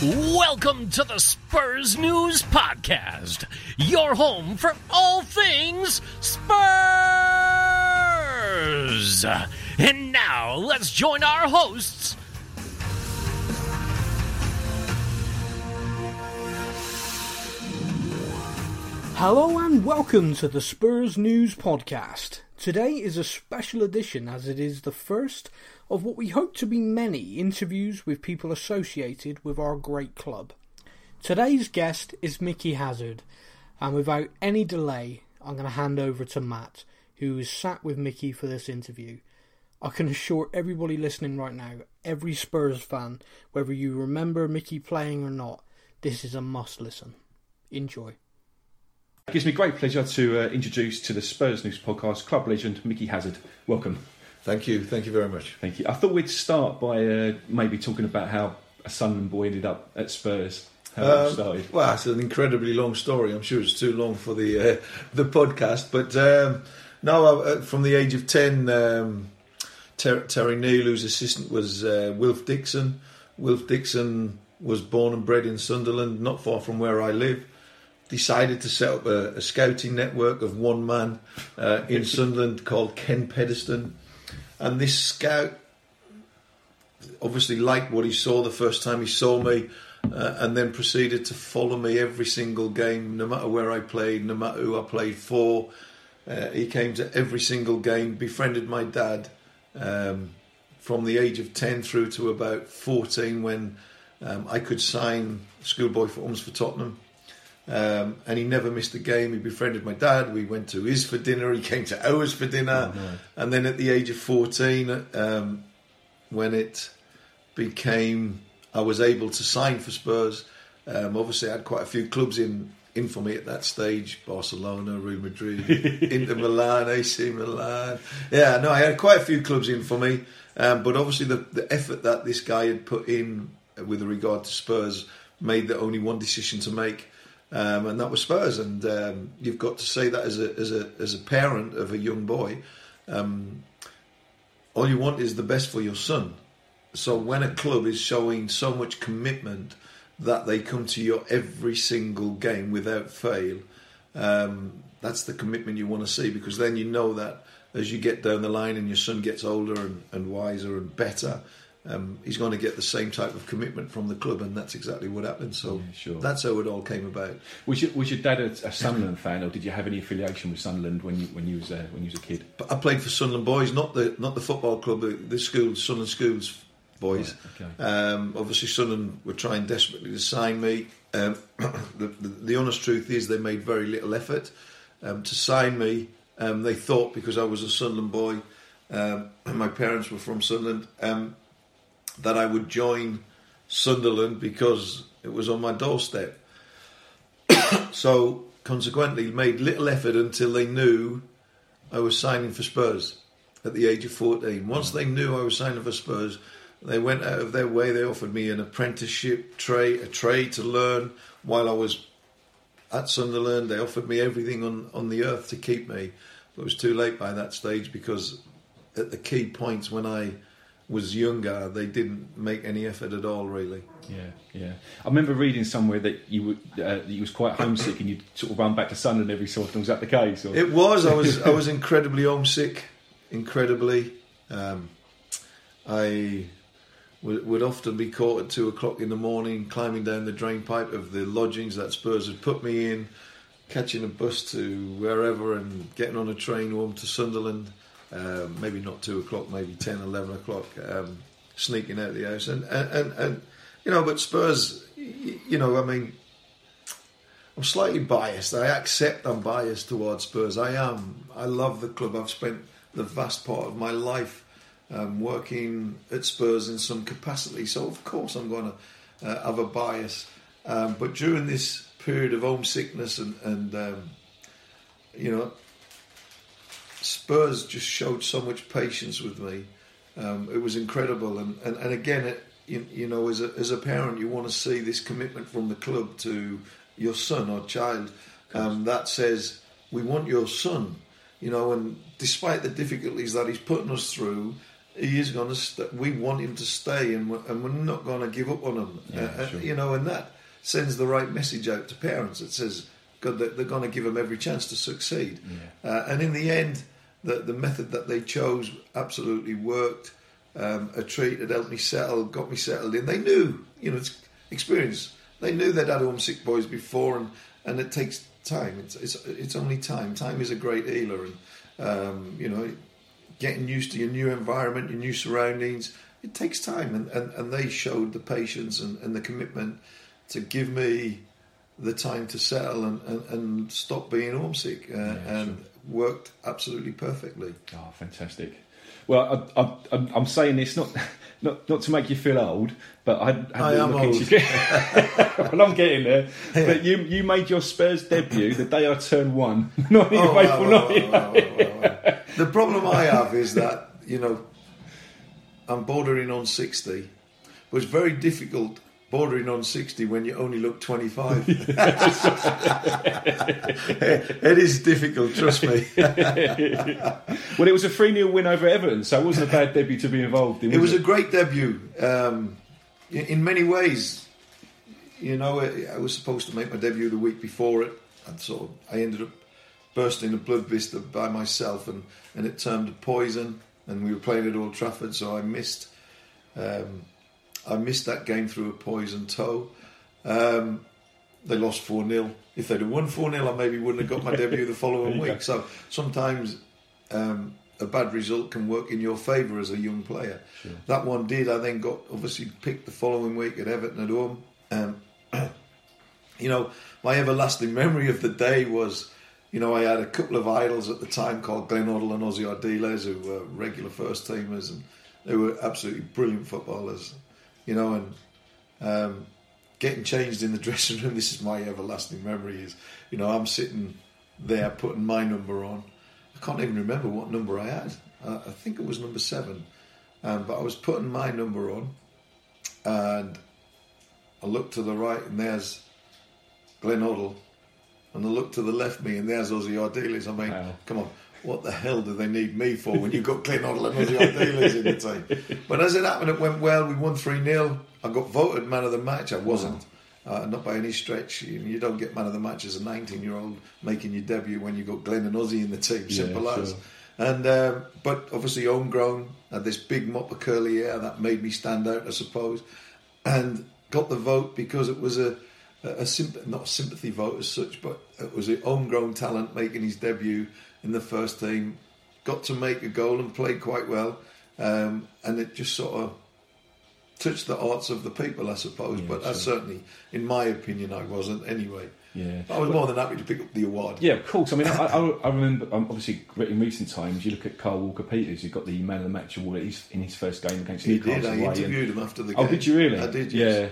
Welcome to the Spurs News Podcast, your home for all things Spurs. And now let's join our hosts. Hello and welcome to the Spurs News Podcast. Today is a special edition as it is the first of what we hope to be many interviews with people associated with our great club. Today's guest is Mickey Hazard, and without any delay, I'm going to hand over to Matt, who is sat with Mickey for this interview. I can assure everybody listening right now, every Spurs fan, whether you remember Mickey playing or not, this is a must listen. Enjoy. It gives me great pleasure to uh, introduce to the Spurs News podcast club legend Mickey Hazard. Welcome. Thank you, thank you very much. Thank you. I thought we'd start by uh, maybe talking about how a Sunderland boy ended up at Spurs. How it Um, started. Well, it's an incredibly long story. I'm sure it's too long for the uh, the podcast, but um, no, I, uh, from the age of ten, um, Ter- Terry Neill, whose assistant was uh, Wilf Dixon. Wilf Dixon was born and bred in Sunderland, not far from where I live. Decided to set up a, a scouting network of one man uh, in Sunderland called Ken Pedeston, and this scout obviously liked what he saw the first time he saw me, uh, and then proceeded to follow me every single game, no matter where I played, no matter who I played for. Uh, he came to every single game, befriended my dad um, from the age of 10 through to about 14 when um, I could sign schoolboy forms for Tottenham. Um, and he never missed a game. He befriended my dad. We went to his for dinner. He came to ours for dinner. And then at the age of 14, um, when it became I was able to sign for Spurs. Um, obviously, I had quite a few clubs in in for me at that stage: Barcelona, Real Madrid, Inter Milan, AC Milan. Yeah, no, I had quite a few clubs in for me. Um, but obviously, the the effort that this guy had put in with regard to Spurs made that only one decision to make. Um, and that was Spurs, and um, you've got to say that as a as a as a parent of a young boy, um, all you want is the best for your son. So when a club is showing so much commitment that they come to your every single game without fail, um, that's the commitment you want to see because then you know that as you get down the line and your son gets older and, and wiser and better, um, he's going to get the same type of commitment from the club, and that's exactly what happened. So Yeah, sure. that's how it all came about. Was your, was your dad a, a Sunderland fan, or did you have any affiliation with Sunderland when you when you was uh, when you was a kid? But I played for Sunderland Boys, not the not the football club, the, the school, Sunderland Schools Boys. Right, okay. um, obviously, Sunderland were trying desperately to sign me. Um, the, the, the honest truth is, they made very little effort um, to sign me. Um, they thought because I was a Sunderland boy, um, and my parents were from Sunderland, um, that I would join Sunderland because it was on my doorstep. so consequently, made little effort until they knew I was signing for Spurs at the age of 14. Once they knew I was signing for Spurs, they went out of their way. They offered me an apprenticeship trade, a trade to learn while I was at Sunderland. They offered me everything on, on the earth to keep me. But it was too late by that stage because at the key points when I was younger, they didn't make any effort at all, really. Yeah, yeah. I remember reading somewhere that you would uh, that you was quite homesick and you'd sort of run back to Sunderland every so often. Was that the case? Or? It was. I was. I was incredibly homesick. Incredibly. Um, I would, would often be caught at two o'clock in the morning, climbing down the drain pipe of the lodgings that Spurs had put me in, catching a bus to wherever, and getting on a train home to Sunderland. Um, maybe not two o'clock, maybe 10, 11 o'clock. Um, sneaking out of the house, and and and, and you know, but Spurs. You know, I mean. I'm slightly biased. I accept I'm biased towards Spurs. I am. I love the club. I've spent the vast part of my life um, working at Spurs in some capacity. So of course I'm going to uh, have a bias. Um, but during this period of homesickness and, and um, you know, Spurs just showed so much patience with me. Um, it was incredible, and and, and again, it, you, you know, as a as a parent, you want to see this commitment from the club to your son or child um, that says we want your son. You know, and despite the difficulties that he's putting us through, he is going to. St- we want him to stay, and we're, and we're not going to give up on him. Yeah, Uh, uh, sure. You know, and that sends the right message out to parents. It says, God, they're, they're going to give them every chance to succeed. Uh, and in the end, the the method that they chose absolutely worked. Um, a treat that helped me settle, got me settled in. They knew, you know, it's experience. They knew they'd had homesick boys before, and, and it takes time. It's, it's it's only time. Time is a great healer, and um, you know, getting used to your new environment, your new surroundings. It takes time, and, and, and they showed the patience and, and the commitment to give me the time to settle and, and, and stop being homesick, uh, and worked absolutely perfectly. Oh, fantastic. Well, I, I, I'm- I'm saying this not, not not to make you feel old, but I, had I am you. well, I'm getting there. But you you made your Spurs debut the day I turned one, 19th of Oh, wow, wow, wow, 98. wow, wow, wow. The problem I have is that you know I'm bordering on sixty, but it's very difficult bordering on sixty when you only look twenty five. it is difficult, trust me. Well, it was a 3 0 win over Everton, so it wasn't a bad debut to be involved in. It was a great debut. Um, in many ways, you know, I I was supposed to make my debut the week before it, and so I ended up bursting a blood vista by myself, and, and it turned to poison. And we were playing at Old Trafford, so I missed. Um, I missed that game through a poison toe. Um, they lost 4 0. If they'd have won 4 0, I maybe wouldn't have got my debut the following week. So sometimes um, a bad result can work in your favour as a young player. That one did. I then got obviously picked the following week at Everton at home. Um, you know, my everlasting memory of the day was, you know, I had a couple of idols at the time called Glenn Hoddle and Ossie Ardiles, who were regular first teamers, and they were absolutely brilliant footballers. You know, and um, getting changed in the dressing room. This is my everlasting memory. Is you know, I'm sitting there putting my number on. I can't even remember what number I had. Uh, I think it was number seven, um, but I was putting my number on, and I looked to the right, and there's Glenn Hoddle, and I looked to the left me, and there's Ossie Ardiles. I mean, Wow. come on, what the hell do they need me for when you've got Glenn Hoddle and Ossie Ardiles in the team? But as it happened, it went well. We won 3 0. I got voted man of the match. I wasn't. Uh, not by any stretch. You, you don't get man of the match as a 19 year old making your debut when you've got Glenn and Ossie in the team. Simple Yeah, as. sure. And um, but obviously homegrown, had this big mop of curly hair that made me stand out, I suppose, and got the vote because it was a a, a symp- not a sympathy vote as such, but it was a homegrown talent making his debut in the first team. Got to make a goal and played quite well, um, and it just sort of touched the hearts of the people, I suppose. but I certainly, in my opinion, I wasn't anyway. Yeah. I was more than happy to pick up the award. Yeah, of course. I mean, I, I, I remember, um, obviously, in recent times, you look at Carl Walker Peters, who got the man of the match award he's in his first game against He Newcastle. did. I away, and- interviewed him after the game. Oh, did you really? I did. Yeah. Yes.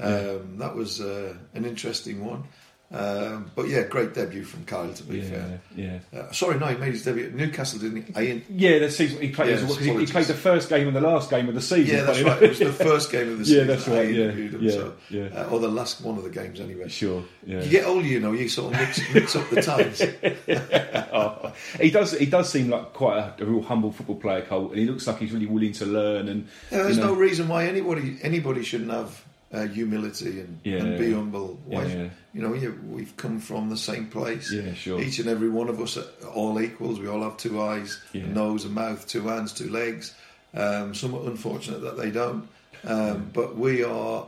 Um, that was uh, an interesting one. Um, but yeah, great debut from Kyle. To be Yeah, fair. yeah. Uh, sorry, no, he made his debut at Newcastle, didn't he? Yeah, the season he played because he, he played the first game and the last game of the season. yeah, that's right. It was the first game of the season. Yeah, that's right, yeah, him. yeah, so, yeah. Uh, or the last one of the games, anyway. Sure. Yeah. You get older, you know, you sort of mix, mix up the times. Oh, he does. He does seem like quite a, a real humble football player, Cole, and he looks like he's really willing to learn. And Yeah, there's you know, no reason why anybody anybody shouldn't have uh, humility and, Yeah. and be humble. Why, Yeah. You know, you, we've come from the same place. Yeah, sure. Each and every one of us are all equals. We all have two eyes, Yeah. a nose, a mouth, two hands, two legs. Um, are unfortunate that they don't, um, but we are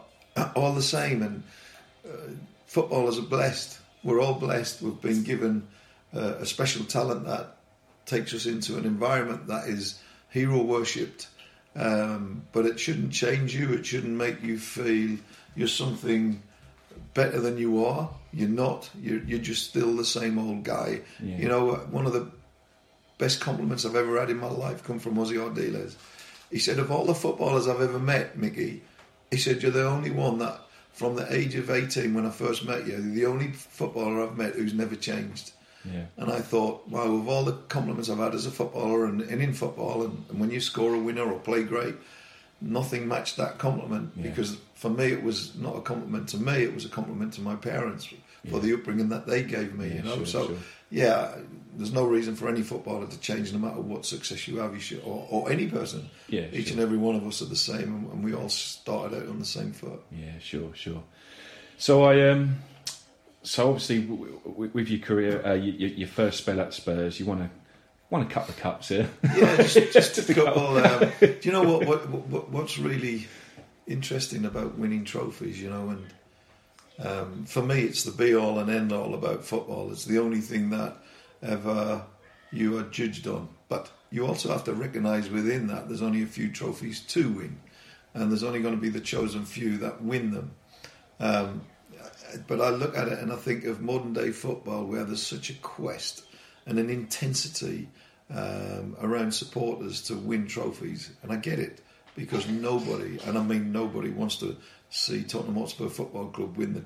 all the same. And uh, footballers are blessed. We're all blessed. We've been given uh, a special talent that takes us into an environment that is hero worshipped. Um, but it shouldn't change you. It shouldn't make you feel you're something better than you are. You're not. You're, you're just still the same old guy. Yeah. You know, one of the best compliments I've ever had in my life come from Ossie Ardiles. He said, of all the footballers I've ever met, Mickey, he said, you're the only one that, from the age of 18 when I first met you, you're the only footballer I've met who's never changed. Yeah. And I thought, wow, with all the compliments I've had as a footballer and, and in football, and, and when you score a winner or play great, nothing matched that compliment Yeah. because for me it was not a compliment to me, it was a compliment to my parents for Yeah. the upbringing that they gave me, you know. sure, so sure. yeah, there's no reason for any footballer to change, no matter what success you have. You should, or, or any person. Yeah, Each sure. and every one of us are the same, and, and we all started out on the same foot. Yeah, sure, sure. So I um, so obviously w- w- with your career, uh, your, your first spell at Spurs, you want to want a couple of cups here. Yeah, just, just a couple. Um, do you know what, what, what? What's really interesting about winning trophies? You know, and um, for me, it's the be all and end all about football. It's the only thing that ever you are judged on. But you also have to recognise within that there's only a few trophies to win, and there's only going to be the chosen few that win them. Um, but I look at it and I think of modern day football where there's such a quest and an intensity um, around supporters to win trophies, and I get it because nobody, and I mean nobody, wants to see Tottenham Hotspur Football Club win the,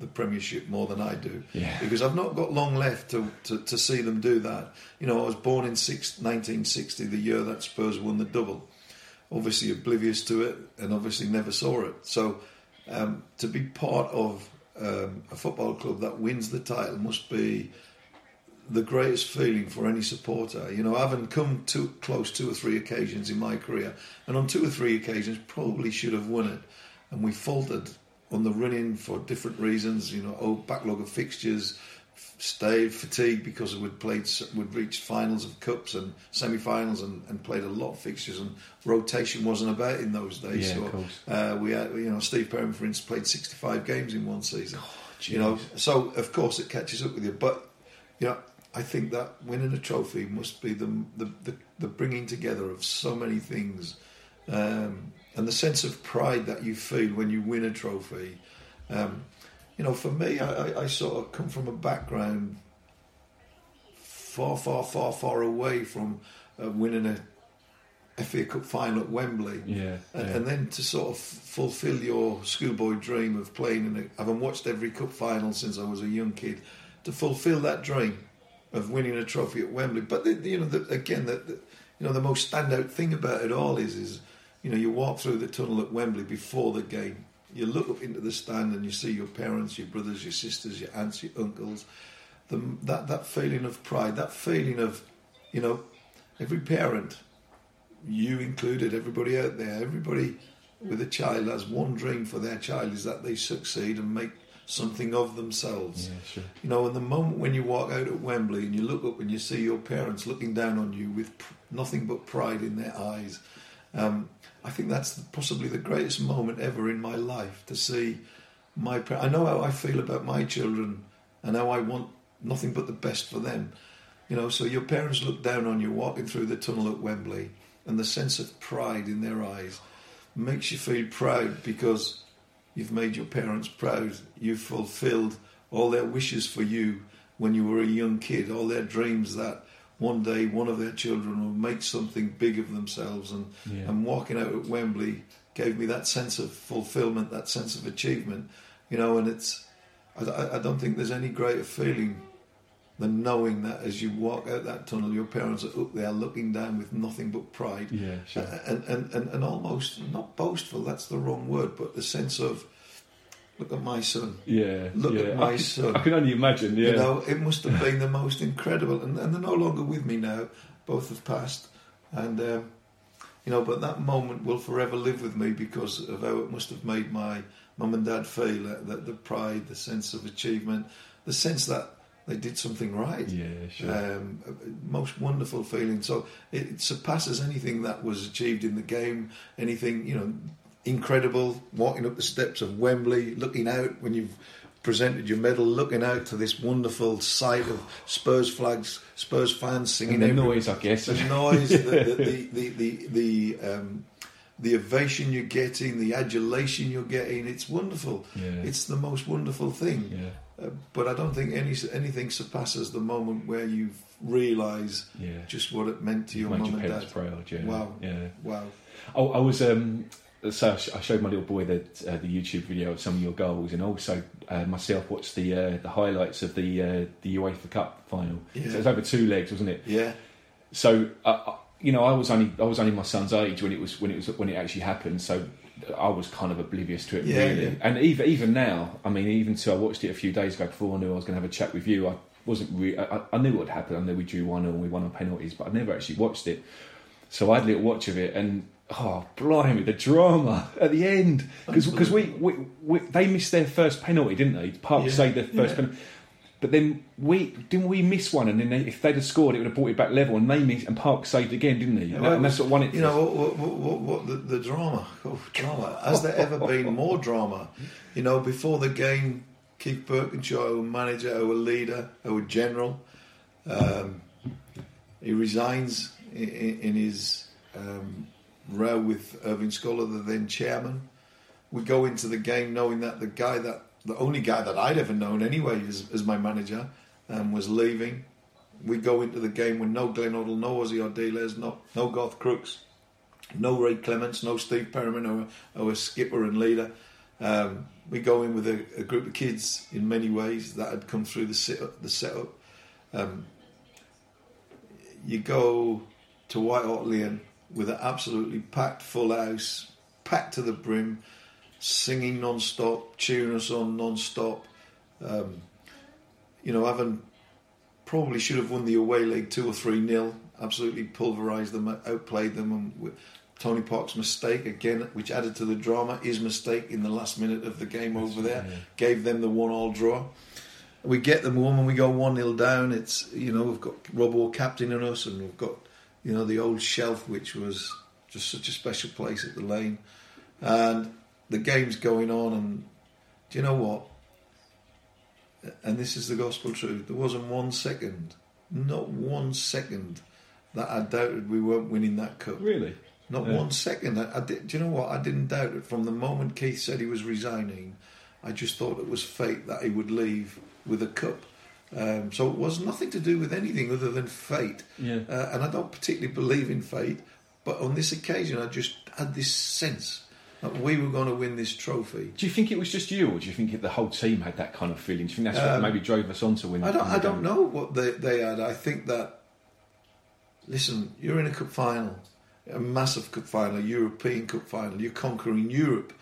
the Premiership more than I do. Yeah. Because I've not got long left to, to, to see them do that. You know, I was born in six, 1960, the year that Spurs won the double. Obviously oblivious to it, and obviously never saw it. So um, to be part of um, a football club that wins the title must be the greatest feeling for any supporter. You know, I haven't come too close two or three occasions in my career, and on two or three occasions probably should have won it, and we faltered on the run-in for different reasons. You know, oh, backlog of fixtures, stayed fatigued because we'd played, we'd reached finals of cups and semi-finals, and, and played a lot of fixtures, and rotation wasn't about in those days. Yeah, so of course. uh, we had, you know, Steve Perrin, for instance, played 65 games in one season. Oh, you know, so of course it catches up with you. But you know, I think that winning a trophy must be the the, the, the bringing together of so many things, um, and the sense of pride that you feel when you win a trophy. Um, you know, for me, I, I, sort of come from a background far, far, far, far away from uh, winning a FA Cup final at Wembley. Yeah, And, yeah. and then to sort of fulfil your schoolboy dream of playing in a, having watched every cup final since I was a young kid, to fulfil that dream of winning a trophy at Wembley. But the, you know, the, again, the, the, you know, the most standout thing about it all is, is you know, you walk through the tunnel at Wembley before the game. You look up into the stand and you see your parents, your brothers, your sisters, your aunts, your uncles. The, that that feeling of pride, that feeling of, you know, every parent you included, everybody out there, everybody with a child has one dream for their child is that they succeed and make something of themselves. Yeah, sure. You know, in the moment when you walk out at Wembley and you look up and you see your parents looking down on you with pr- nothing but pride in their eyes, um, I think that's possibly the greatest moment ever in my life to see my. par- I know how I feel about my children and how I want nothing but the best for them. You know, so your parents look down on you walking through the tunnel at Wembley, and the sense of pride in their eyes makes you feel proud because you've made your parents proud. You've fulfilled all their wishes for you when you were a young kid, all their dreams that one day one of their children will make something big of themselves. And, Yeah. and walking out at Wembley gave me that sense of fulfillment, that sense of achievement. You know, and it's, I, I- don't think there's any greater feeling than knowing that as you walk out that tunnel, your parents are up there looking down with nothing but pride. Yeah, sure. And, and, and, and almost, not boastful, that's the wrong word, but the sense of, look at my son. Yeah, Look yeah. at my I, can- son. I can only imagine. Yeah, You know, it must have been the most incredible. And, and they're no longer with me now, both have passed. And, um, you know, but that moment will forever live with me because of how it must have made my mum and dad feel that, that the pride, the sense of achievement, the sense that they did something right. yeah, sure. Um, most wonderful feeling. So it, it surpasses anything that was achieved in the game. Anything you know, incredible. Walking up the steps of Wembley, looking out when you've presented your medal, looking out to this wonderful sight of Spurs flags, Spurs fans singing. and the every- noise, I guess. the noise, the the the the, the, um, the ovation you're getting, the adulation you're getting. It's wonderful. Yeah. It's the most wonderful thing. yeah, Uh, but I don't think any anything surpasses the moment where you realise yeah. just what it meant to your mum and dad. proud. Yeah, Wow. yeah. Wow. Oh, I was. Um, so I showed my little boy the uh, the YouTube video of some of your goals, and also uh, myself watched the uh, the highlights of the uh, the UEFA Cup final. Yeah. So it was over two legs, wasn't it? Yeah. So uh, uh, you know, I was only I was only my son's age when it was when it was when it actually happened. So I was kind of oblivious to it, Yeah, really. yeah. And even even now, I mean, even so, I watched it a few days ago before I knew I was going to have a chat with you, I wasn't. Re- I, I knew what would happen. I knew we drew one and we won on penalties, but I never actually watched it. So I had a little watch of it, and oh, blimey, the drama at the end because we, we, we they missed their first penalty, didn't they? Park Yeah. saved their first Yeah. penalty. But then we didn't we miss one, and then they, if they'd have scored, it would have brought it back level. And they missed, and Park saved again, didn't he? And, that- and that's what won it. You know what? What, what, what the, the drama? Oh, drama. Has there ever been more drama? You know, before the game, Keith Burkinshaw, our manager, our leader, our general, um, he resigns in, in, in his um, row with Irving Scholar, the then chairman. We go into the game knowing that the guy that the only guy that I'd ever known anyway as, as my manager um, was leaving. We go into the game with no Glenn Hoddle, no Ozzy Ardiles, no no Garth Crooks, no Ray Clemence, no Steve Perryman, our, our skipper and leader. Um, we go in with a, a group of kids in many ways that had come through the sit the setup. Um, you go to White Hart Lane with an absolutely packed full house, packed to the brim, singing non-stop, cheering us on non-stop. Um, you know, having probably should have won the away leg two or three nil. Absolutely pulverised them, outplayed them, and Tony Park's mistake again, which added to the drama, his mistake in the last minute of the game over there, gave them the one-all draw. We get them home and we go one 0 down. It's you know we've got Robbo captaining us, and we've got you know the old shelf, which was just such a special place at the lane, and the game's going on. And do you know what? and this is the gospel truth, there wasn't one second, not one second, that I doubted we weren't winning that cup. really. Not Yeah. one second. I, I did, do you know what? I didn't doubt it from the moment Keith said he was resigning. I just thought it was fate that he would leave with a cup. Um, so it was nothing to do with anything other than fate. Yeah. Uh, and I don't particularly believe in fate, but on this occasion, I just had this sense that we were going to win this trophy. Do you think it was just you, or do you think the whole team had that kind of feeling? Do you think that's what Um, maybe drove us on to win? I don't. I don't know what they they had. I think that. Listen, you're in a cup final, a massive cup final, a European cup final. You're conquering Europe.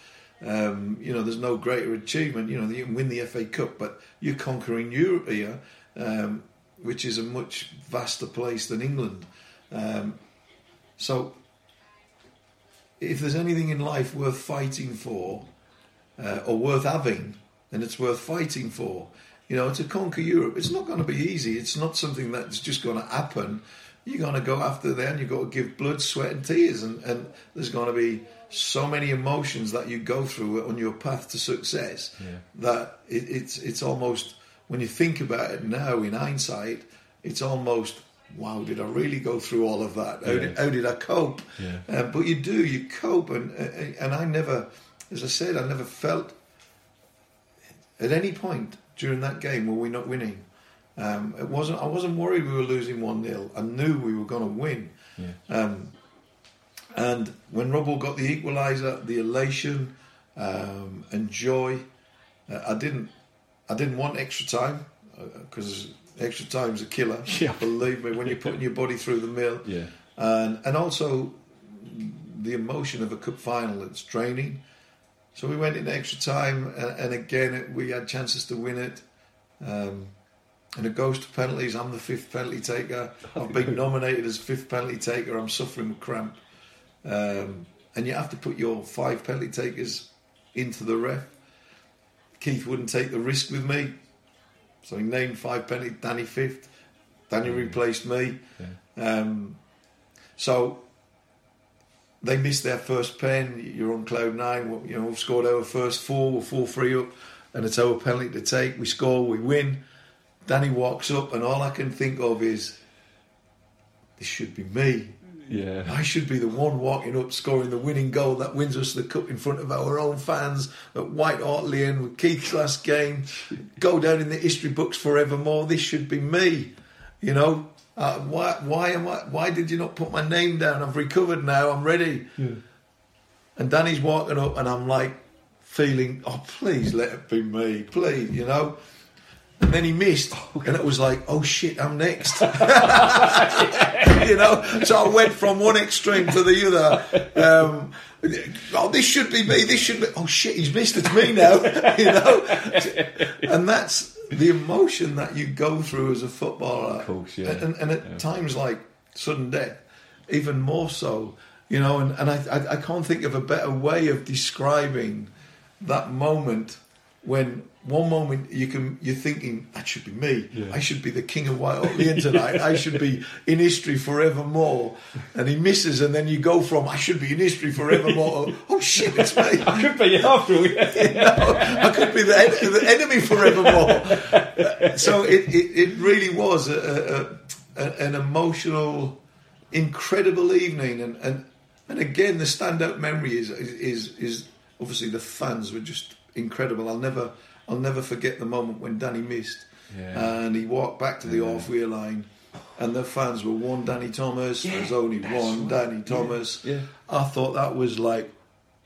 Um, you know, there's no greater achievement. You know, you can win the FA Cup, but you're conquering Europe here, um, which is a much vaster place than England. Um, so, if there's anything in life worth fighting for, uh, or worth having, then it's worth fighting for. You know, to conquer Europe, it's not going to be easy. It's not something that's just going to happen. You're going to go after them. you've got to give blood, sweat, and tears. And, and there's going to be so many emotions that you go through on your path to success that it, it's, it's almost, when you think about it now in hindsight, it's almost, wow, did I really go through all of that? How, did, how did I cope? Yeah. Uh, but you do, you cope. And, uh, and I never, as I said, I never felt at any point during that game were we not winning. Um, it wasn't. I wasn't worried we were losing one 0 I knew we were going to win. Yeah. Um, and when Robbo got the equaliser, the elation um, and joy, uh, I didn't. I didn't want extra time because extra time's a killer. Yeah. Believe me, when you're putting your body through the mill, Yeah. and and also the emotion of a cup final. It's draining. So we went into extra time, and, and again it, we had chances to win it. Um, and it goes to penalties. I'm the fifth penalty taker. I've been nominated as fifth penalty taker. I'm suffering with cramp, um, and you have to put your five penalty takers into the ref. Keith wouldn't take the risk with me, so he named five penalty. Danny fifth. Danny replaced me. Um, so they missed their first pen. You're on cloud nine. You know, we've scored our first four. We're four three up, and it's our penalty to take. We score. We win. Danny walks up, and all I can think of is, this should be me. Yeah. I should be the one walking up, scoring the winning goal that wins us the cup in front of our own fans at White Hart Lane with Keith's last game. Go down in the history books forevermore. This should be me. You know, uh, why? Why am I? Why did you not put my name down? I've recovered now. I'm ready. And Danny's walking up, and I'm like feeling, oh, please let it be me, please, you know. And then he missed, and it was like, oh shit, I'm next. you know, so I went from one extreme to the other. Um, oh, this should be me. This should be. Oh shit, he's missed. It's me now. you know, and that's the emotion that you go through as a footballer, Of course, yeah. and, and at Yeah. times like sudden death, even more so, you know. And, and I, I, I can't think of a better way of describing that moment when one moment you can you're thinking that should be me, Yeah. I should be the king of White Hart Lane tonight, I should be in history forevermore, and he misses, and then you go from I should be in history forevermore, oh, oh shit, it's me. I could be after all. Yeah. I could be the, en- the enemy forevermore. so it, it, it really was a, a, a, an emotional, incredible evening, and, and and again the standout memory is is is obviously the fans were just incredible. I'll never I'll never forget the moment when Danny missed, Yeah. and he walked back to the Yeah. halfway line. And the fans were one Danny Thomas. There's only one right. Danny Thomas. Yeah. I thought that was like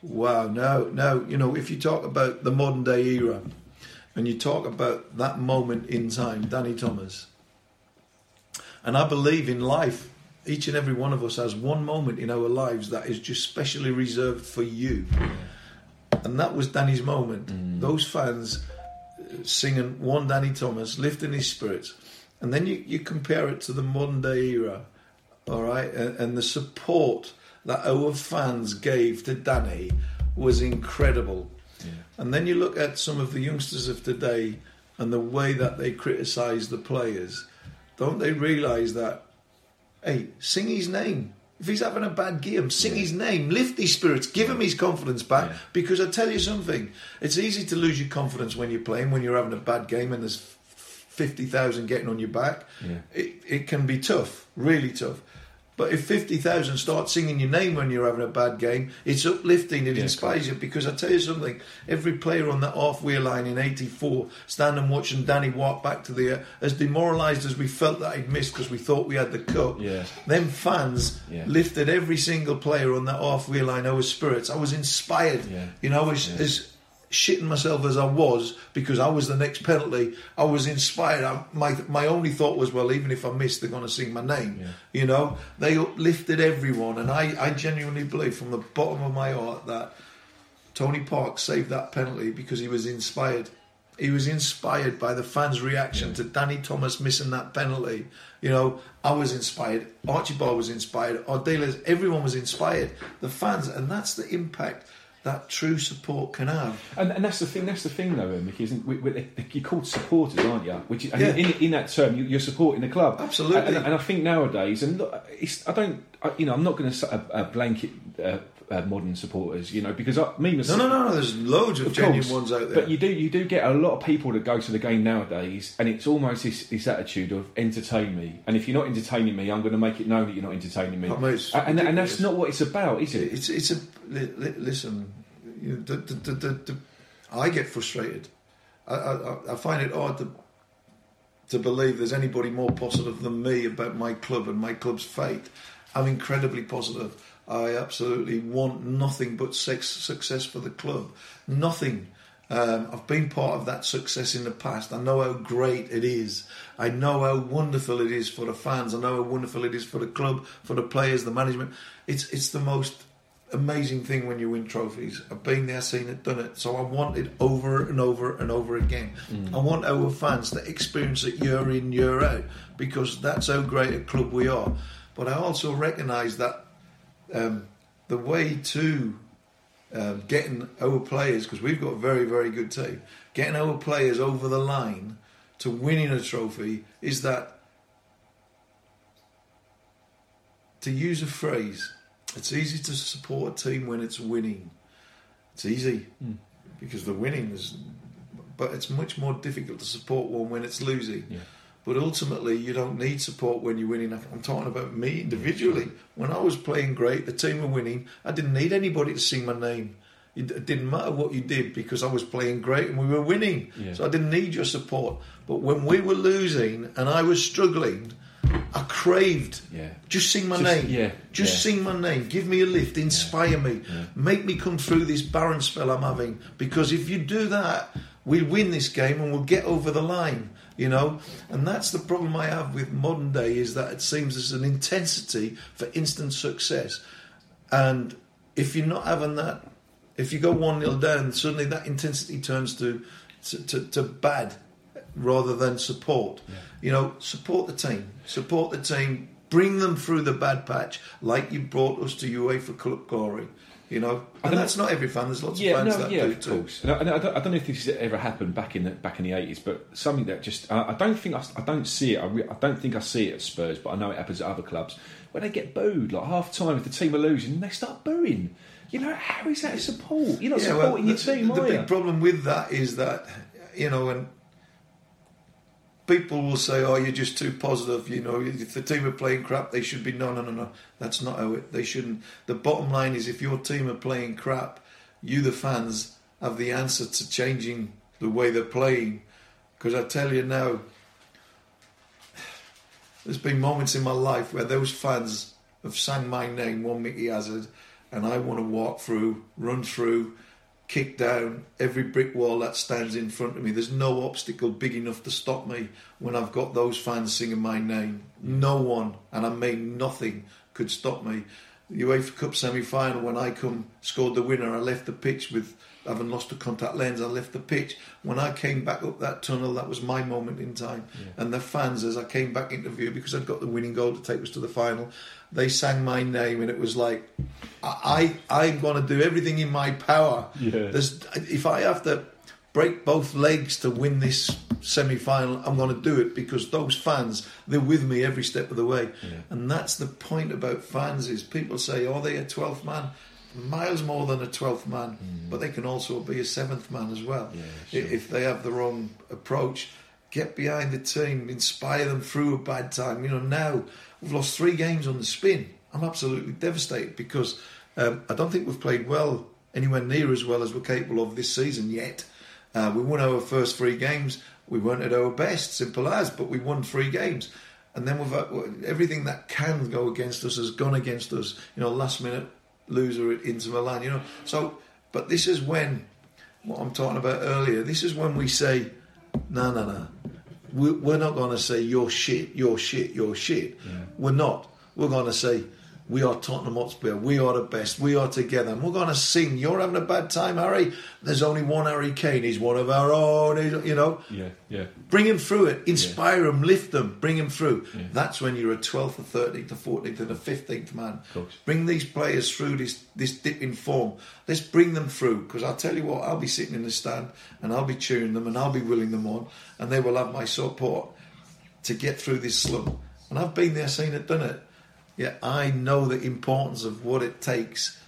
Wow, no, no. You know, if you talk about the modern day era and you talk about that moment in time, Danny Thomas, and I believe in life, each and every one of us has one moment in our lives that is just specially reserved for you. And that was Danny's moment. Mm. Those fans singing one Danny Thomas, lifting his spirits. And then you, you compare it to the modern day era, all right, and, and the support that our fans gave to Danny was incredible. And then you look at some of the youngsters of today and the way that they criticise the players. Don't they realise that, hey, sing his name. If he's having a bad game, sing his name, lift his spirits, give him his confidence back. Yeah. Because I tell you something, it's easy to lose your confidence when you're playing, when you're having a bad game and there's 50,000 getting on your back. Yeah. It, it can be tough, really tough. But if 50,000 start singing your name when you're having a bad game, it's uplifting, it Yeah, inspires you. Because I tell you something, every player on that halfway line in 84, standing watching Danny walk back to the air, as demoralised as we felt that he'd missed because we thought we had the cup, Yeah. them fans Yeah. lifted every single player on that halfway line, our spirits. I was inspired. Yeah. You know, as, as shitting myself as I was because I was the next penalty, I was inspired. I, my my only thought was, well, even if I miss, they're going to sing my name. Yeah. You know, they uplifted everyone, and I, I genuinely believe from the bottom of my heart that Tony Park saved that penalty because he was inspired. He was inspired by the fans' reaction to Danny Thomas missing that penalty. You know, I was inspired. Archibald was inspired. Ardiles, everyone was inspired. The fans, and that's the impact that true support can have. And, and that's the thing. That's the thing, though, Mickey. Isn't we, we, you're called supporters, aren't you? Which Yeah. in, in that term, you, you're supporting the club. Absolutely. And, and I think nowadays, and look, it's, I don't, I, you know, I'm not going to say a, a blanket uh, uh, modern supporters, you know, because I, me No, myself. no, no, no. There's loads of, Of genuine course, ones out there. But you do you do get a lot of people that go to the game nowadays, and it's almost this, this attitude of entertain me. And if you're not entertaining me, I'm going to make it known that you're not entertaining me. Oh, mate, and, and that's not what it's about, is it? It's it's a li, li, listen. You know, the, the, the, I get frustrated. I, I, I find it hard to to believe there's anybody more positive than me about my club and my club's fate. I'm incredibly positive. I absolutely want nothing but sex, success for the club. Nothing. Um, I've been part of that success in the past. I know how great it is. I know how wonderful it is for the fans. I know how wonderful it is for the club, for the players, the management. It's it's the most amazing thing when you win trophies. I've been there, seen it, done it. So I want it over and over and over again. I want our fans to experience it year in, year out, because that's how great a club we are. But I also recognise that um, the way to um, getting our players, because we've got a very, very good team, getting our players over the line to winning a trophy is that, to use a phrase, it's easy to support a team when it's winning. It's easy because the winning is, but it's much more difficult to support one when it's losing. Yeah. But ultimately, you don't need support when you're winning. I'm talking about me individually. Mm-hmm. When I was playing great, the team were winning. I didn't need anybody to sing my name. It didn't matter what you did because I was playing great and we were winning. Yeah. So I didn't need your support. But when we were losing and I was struggling, I craved. Yeah. Just sing my Just- name. yeah, Just yeah. sing my name. Give me a lift. Inspire me. Make me come through this barren spell I'm having. Because if you do that, we'll win this game and we'll get over the line. You know, and that's the problem I have with modern day is that it seems there's an intensity for instant success, and if you're not having that, if you go one nil down, suddenly that intensity turns to to, to, to bad, rather than support. You know, support the team, support the team, bring them through the bad patch like you brought us to UEFA Cup glory. You know, and that's not every fan. There's lots Yeah, of fans no, that yeah, do of too. course. And I, don't, I don't know if this has ever happened back in the back in the eighties, but something that just I, I don't think I, I don't see it. I, re, I don't think I see it at Spurs, but I know it happens at other clubs where they get booed like half time if the team are losing, they start booing. You know, how is that support? You're not Yeah, well, supporting your the, team, the are big problem with that is that you know, and people will say, "Oh, you're just too positive." You know, if the team are playing crap, they should be. No, no, no, no. That's not how it. They shouldn't. The bottom line is, if your team are playing crap, you, the fans, have the answer to changing the way they're playing. Because I tell you now, there's been moments in my life where those fans have sang my name, one Mickey Hazard, and I want to walk through, run through, kick down every brick wall that stands in front of me. There's no obstacle big enough to stop me when I've got those fans singing my name. No one, and I mean nothing, could stop me. The UEFA Cup semi-final, when I come scored the winner, I left the pitch with having lost the contact lens. I left the pitch. When I came back up that tunnel, that was my moment in time. And the fans, as I came back into view, because I'd got the winning goal to take us to the final, they sang my name, and it was like, I, I I'm going to do everything in my power. Yeah. There's, if I have to break both legs to win this semi-final, I'm going to do it because those fans, they're with me every step of the way. And that's the point about fans is people say, "Oh, they a 12th man." Miles more than a 12th man, mm. but they can also be a seventh man as well. Yeah, sure. If they have the wrong approach, get behind the team, inspire them through a bad time. You know, now we've lost three games on the spin. I'm absolutely devastated because um, I don't think we've played well, anywhere near as well as we're capable of this season yet. Uh, we won our first three games. We weren't at our best, simple as, but we won three games. And then we've everything that can go against us has gone against us. You know, last minute loser at Inter Milan. You know, so but this is when what I'm talking about earlier. This is when we say, no, no, no. We- We're not going to say you're shit, you're shit, you're shit. We're not. We're going to say we are Tottenham Hotspur. We are the best. We are together. And we're going to sing. You're having a bad time, Harry. There's only one Harry Kane. He's one of our own. You know, Yeah, yeah. bring him through it. Inspire him. lift them, bring him through. That's when you're a 12th, or 13th, or 14th, and a 15th man. Bring these players through this this dip in form. Let's bring them through because I'll tell you what, I'll be sitting in the stand and I'll be cheering them and I'll be willing them on, and they will have my support to get through this slump. And I've been there, seen it, done it. Yeah, I know the importance of what it takes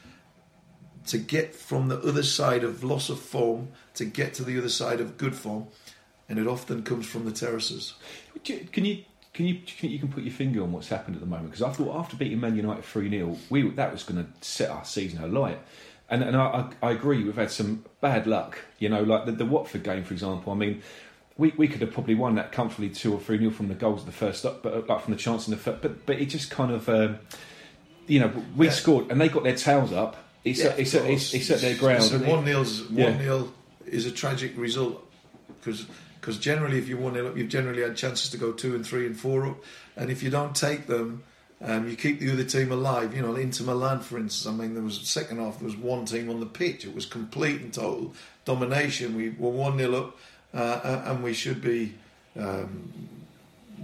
to get from the other side of loss of form to get to the other side of good form, and it often comes from the terraces. Can you can you you can put your finger on what's happened at the moment? Because I thought after beating Man United three 0 we that was going to set our season alight. And and I, I, I agree we've had some bad luck. You know, like the, the Watford game, for example. I mean, we, we could have probably won that comfortably two or three 0 from the goals of the first up, but from the chance in the first. But but it just kind of um, you know we Yeah. scored and they got their tails up. It's Yeah, at, it's, it's, it's at their ground. It- one nil's Yeah. one nil is a tragic result because generally if you one nil up, you've generally had chances to go two and three and four up, and if you don't take them. Um, you keep the other team alive. You know, Inter Milan, for instance. I mean, there was second half. There was one team on the pitch. It was complete and total domination. We were one 0 up, uh, uh, and we should be um,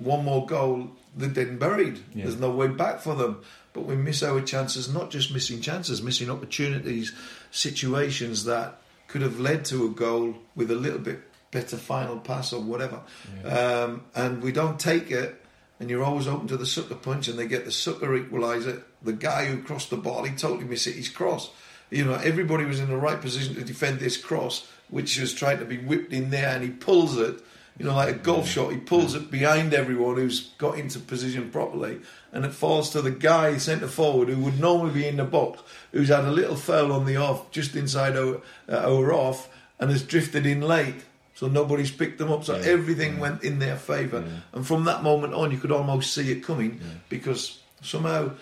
one more goal. They're dead and buried. Yeah. There's no way back for them. But we miss our chances, not just missing chances, missing opportunities, situations that could have led to a goal with a little bit better final pass or whatever. Um, and we don't take it, and you're always open to the sucker punch, and they get the sucker equaliser. The guy who crossed the ball, he totally missed it. His cross. You know, everybody was in the right position to defend this cross, which was trying to be whipped in there, and he pulls it. You know, like a golf mm. shot, he pulls mm. it behind everyone who's got into position properly, and it falls to the guy centre forward who would normally be in the box, who's had a little foul on the off, just inside our, uh, our off, and has drifted in late. So nobody's picked them up. So Yeah. everything mm. went in their favour. And from that moment on, you could almost see it coming because somehow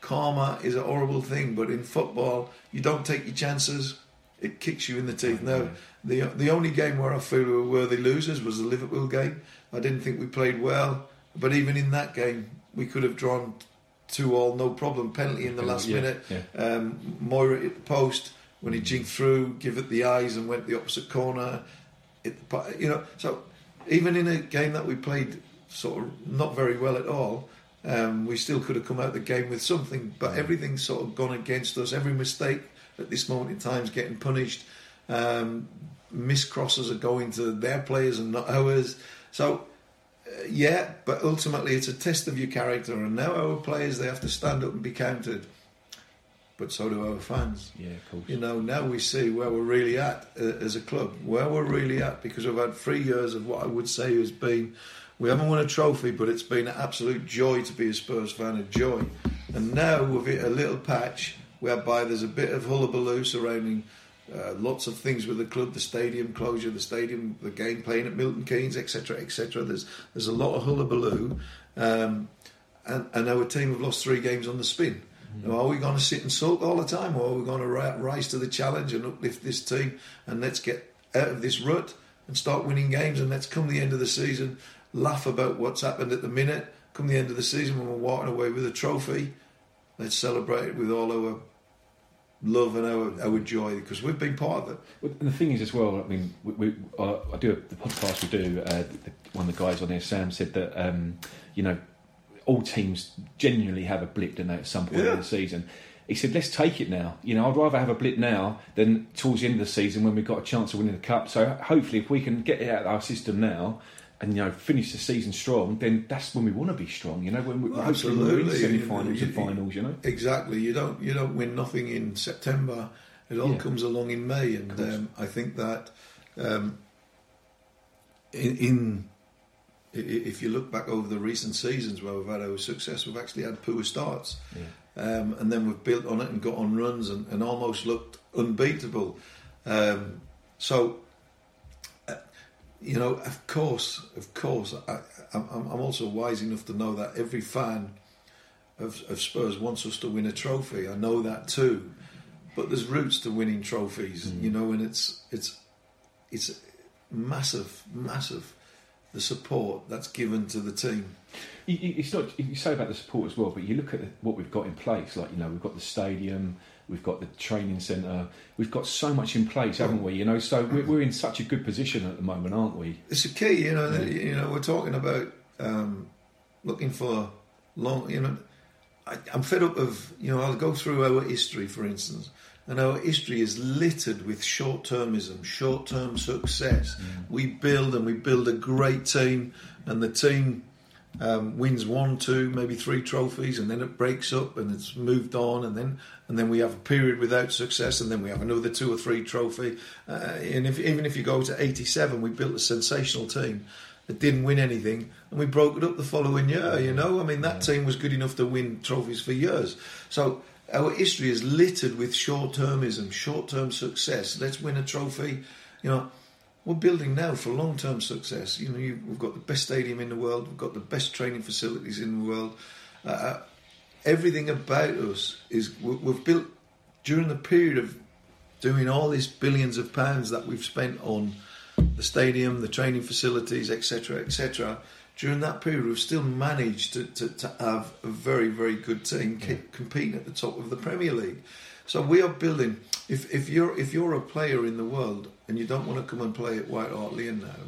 karma is a horrible thing. But in football, you don't take your chances. It kicks you in the teeth. Now, the the only game where I feel we were worthy losers was the Liverpool game. I didn't think we played well, but even in that game, we could have drawn two all, no problem. Penalty in the last Yeah, minute. yeah. Um, Moura hit the post when he jinked through, give it the eyes and went the opposite corner. It, you know, so even in a game that we played sort of not very well at all, um, we still could have come out the game with something. But everything's sort of gone against us. Every mistake at this moment in time is getting punished. Um, missed crosses are going to their players and not ours. So, uh, yeah, but ultimately it's a test of your character. And now our players, they have to stand up and be counted. But so do our fans. Yeah, of course. You know, now we see where we're really at uh, as a club, where we're really at, because we've had three years of what I would say has been. We haven't won a trophy, but it's been an absolute joy to be a Spurs fan, a joy. And now we've hit a little patch whereby there's a bit of hullabaloo surrounding uh, lots of things with the club, the stadium closure, the stadium, the game playing at Milton Keynes, etc., etc. There's there's a lot of hullabaloo, um, and, and our team have lost three games on the spin. Now, are we going to sit and sulk all the time, or are we going to ri- rise to the challenge and uplift this team and let's get out of this rut and start winning games? And let's come the end of the season, laugh about what's happened at the minute. Come the end of the season when we're walking away with a trophy, let's celebrate it with all our love and our, our joy because we've been part of it. Well, and the thing is, as well, I mean, we, we, uh, I do the podcast we do. Uh, the, one of the guys on there, Sam, said that um, you know all teams genuinely have a blip, don't they, at some point Yeah. in the season. He said, "Let's take it now. You know, I'd rather have a blip now than towards the end of the season when we've got a chance of winning the cup. So hopefully, if we can get it out of our system now." And you know, finish the season strong. Then that's when we want to be strong. You know, when we Well, hopefully we're in absolutely. semi-finals You- and finals. You know, Exactly. You don't you don't win nothing in September. It all Yeah. comes along in May, and um, I think that um, in, in if you look back over the recent seasons where we've had our success, we've actually had poor starts, yeah. um, and then we've built on it and got on runs and, and almost looked unbeatable. Um, so. You know, of course, of course. I, I'm, I'm also wise enough to know that every fan of, of Spurs wants us to win a trophy. I know that too, but there's routes to winning trophies, mm. you know, and it's it's it's massive, massive the support that's given to the team. It's not. You say about the support as well, but you look at what we've got in place. Like you know, we've got the stadium, we've got the training centre, we've got so much in place, haven't we? You know, so we're, we're in such a good position at the moment, aren't we? It's a key, you know. that- You know, we're talking about um, looking for long. You know, I, I'm fed up of. You know, I'll go through our history, for instance, and our history is littered with short-termism, short-term success. We build and we build a great team, and the team um, wins one, two, maybe three trophies, and then it breaks up and it's moved on, and then and then we have a period without success, and then we have another two or three trophy. Uh, and if, even if you go to '87, we built a sensational team that didn't win anything, and we broke it up the following year. You know, I mean that team was good enough to win trophies for years. So our history is littered with short-termism, short-term success. Let's win a trophy. You know, we're building now for long-term success. You know, we've got the best stadium in the world. We've got the best training facilities in the world. Uh, everything about us is we- we've built during the period of doing all these billions of pounds that we've spent on the stadium, the training facilities, etc., etc. During that period, we've still managed to, to, to have a very, very good team keep competing at the top of the Premier League. So we are building. If, if you're if you're a player in the world and you don't want to come and play at White Hart Lane now,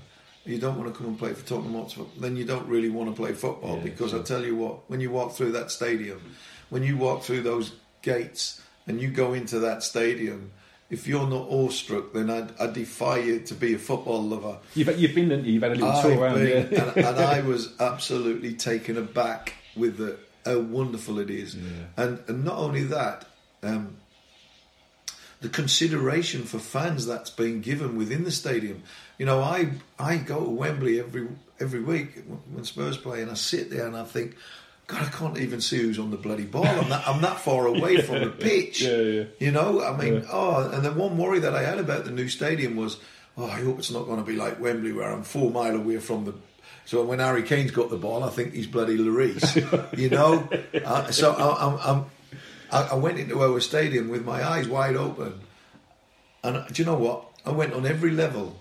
you don't want to come and play for Tottenham Hotspur, then you don't really want to play football Yeah, because sure. I tell you what, when you walk through that stadium, when you walk through those gates and you go into that stadium, if you're not awestruck, then I, I defy you to be a football lover. You've you've been you've had a little I've tour around, been- yeah. and, and I was absolutely taken aback with the, how wonderful it is, and and not only that, um, the consideration for fans that's being given within the stadium. You know, I I go to Wembley every every week when Spurs play, and I sit there and I think. God, I can't even see who's on the bloody ball. I'm that, I'm that far away from the pitch. Yeah, yeah. You know, I mean, oh, and then one worry that I had about the new stadium was, oh, I hope it's not going to be like Wembley, where I'm four mile away from the. So when Harry Kane's got the ball, I think he's bloody Lloris. you know, uh, so I, I'm, I'm, I, I went into our stadium with my eyes wide open, and do you know what? I went on every level.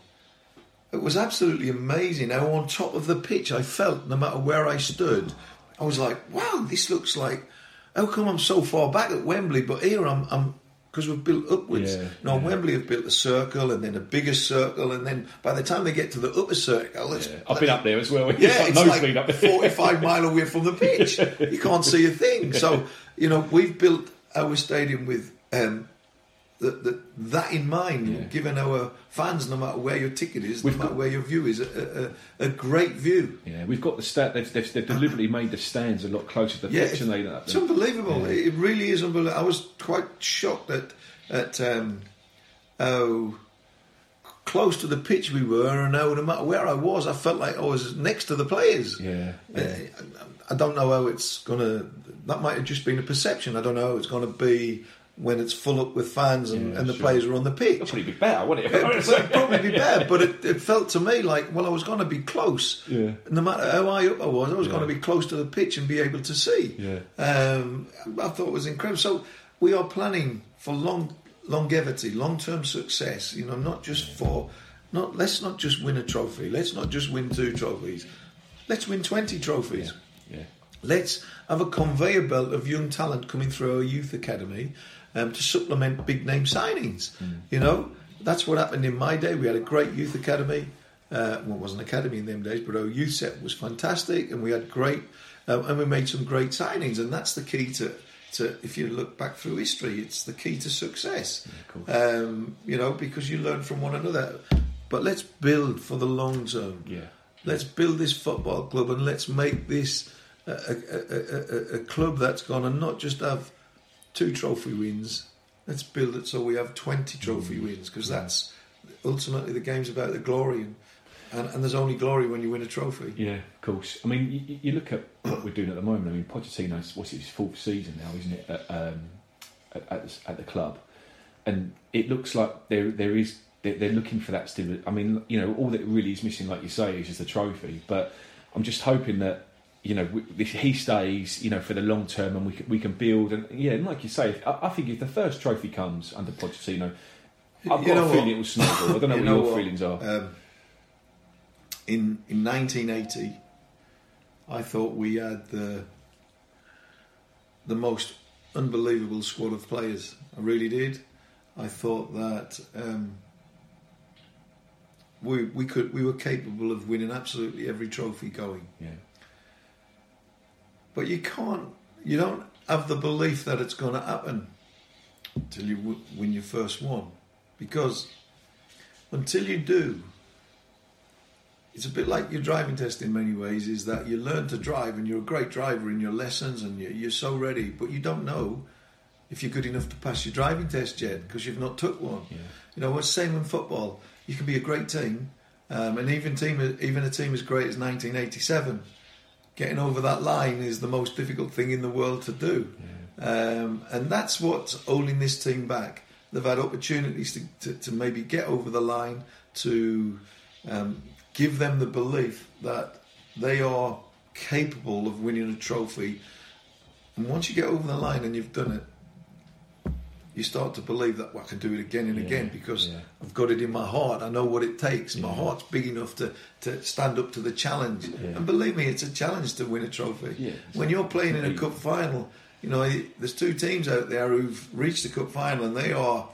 It was absolutely amazing how on top of the pitch I felt, no matter where I stood. I was like, wow, this looks like. How come I'm so far back at Wembley, but here I'm I'm because we've built upwards. Yeah, now yeah. Wembley have built a circle and then a bigger circle, and then by the time they get to the upper circle, it's Yeah. I've been up there as well. yeah, it's it's like nosebleed like up there. 45 mile away from the pitch. You can't see a thing. So, you know, we've built our stadium with um, the, the, that in mind, Yeah. giving our fans, no matter where your ticket is, We've no matter got- where your view is, a, a, a great view. Yeah, we've got the stand. They've, they've, they've deliberately made the stands a lot closer to the Yeah, pitch, and they. it's unbelievable. It it really is unbelievable. I was quite shocked at at um, how close to the pitch we were, and how no matter where I was, I felt like I was next to the players. Yeah, Uh, I don't know how it's gonna. That might have just been a perception. I don't know how it's gonna be when it's full up with fans and, Yeah, and the sure. players are on the pitch. It'll probably be better, wouldn't it? It would probably be bad, but it, it felt to me like, well, I was going to be close. Yeah. No matter how high up I was, I was Yeah. going to be close to the pitch and be able to see. Yeah. Um, I thought it was incredible. So we are planning for long longevity, long term success. You know, not just for not. Let's not just win a trophy. Let's not just win two trophies. Let's win twenty trophies. yeah. Let's have a conveyor belt of young talent coming through our youth academy um, to supplement big name signings. You know, that's what happened in my day. We had a great youth academy. Uh, well, it wasn't academy in them days, but our youth set was fantastic, and we had great, um, and we made some great signings. And that's the key to, to if you look back through history, it's the key to success. um, you know, because you learn from one another. But let's build for the long term. Yeah. Let's build this football club and let's make this a, a, a, a, a club that's going to not just have two trophy wins. Let's build it so we have 20 trophy Mm. wins because that's ultimately the game's about the glory. And, and, and there's only glory when you win a trophy. Yeah, of course. I mean, you, you look at what we're doing at the moment. I mean, Pochettino's what's his fourth season now, isn't it? At, um, at, at, the- at the club, and it looks like there there is they're, they're looking for that still. I mean, you know, all that really is missing, like you say, is just a trophy. But I'm just hoping that you know if he stays, you know, for the long term, and we can, we can build. And yeah, and like you say, if, I, I think if the first trophy comes under Pochettino. I've You got a what? feeling it will snowball. I don't know You what know your what? feelings are. Um, in in 1980, I thought we had the the most unbelievable squad of players. I really did. I thought that um, we we could we were capable of winning absolutely every trophy going. yeah, But you can't, you don't have the belief that it's going to happen until you w- win your first one. Because until you do, it's a bit like your driving test in many ways, is that you learn to drive and you're a great driver in your lessons and you're, you're so ready, but you don't know if you're good enough to pass your driving test yet because you've not took one. yeah. You know, it's same in football. You can be a great team, um, and even team, even a team as great as 1987, getting over that line is the most difficult thing in the world to do. Um, and that's what's holding this team back. They've had opportunities to, to, to maybe get over the line, to um, give them the belief that they are capable of winning a trophy. And once you get over the line and you've done it, you start to believe that well, I can do it again and Yeah, again because yeah. I've got it in my heart. I know what it takes. My Yeah. heart's big enough to, to stand up to the challenge. And believe me, it's a challenge to win a trophy. When you're playing in a cup final, you know, there's two teams out there who've reached the cup final and they are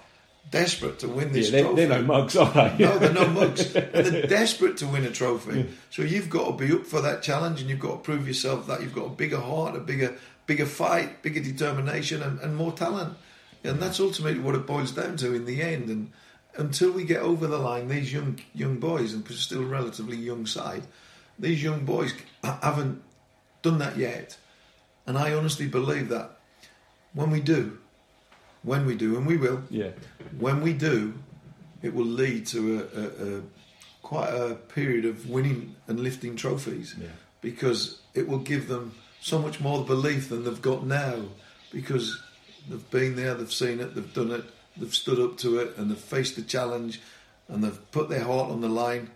desperate to win this they're, trophy. they're no mugs, are they? No, they're no mugs. But they're desperate to win a trophy. So you've got to be up for that challenge, and you've got to prove yourself that you've got a bigger heart, a bigger, bigger fight, bigger determination, and, and more talent. And that's ultimately what it boils down to in the end. And until we get over the line, these young young boys, and still relatively young side, these young boys haven't done that yet. And I honestly believe that when we do, when we do, and we will, yeah. when we do, it will lead to a, a, a quite a period of winning and lifting trophies Yeah. because it will give them so much more belief than they've got now because they've been there, they've seen it, they've done it, they've stood up to it, and they've faced the challenge, and they've put their heart on the line,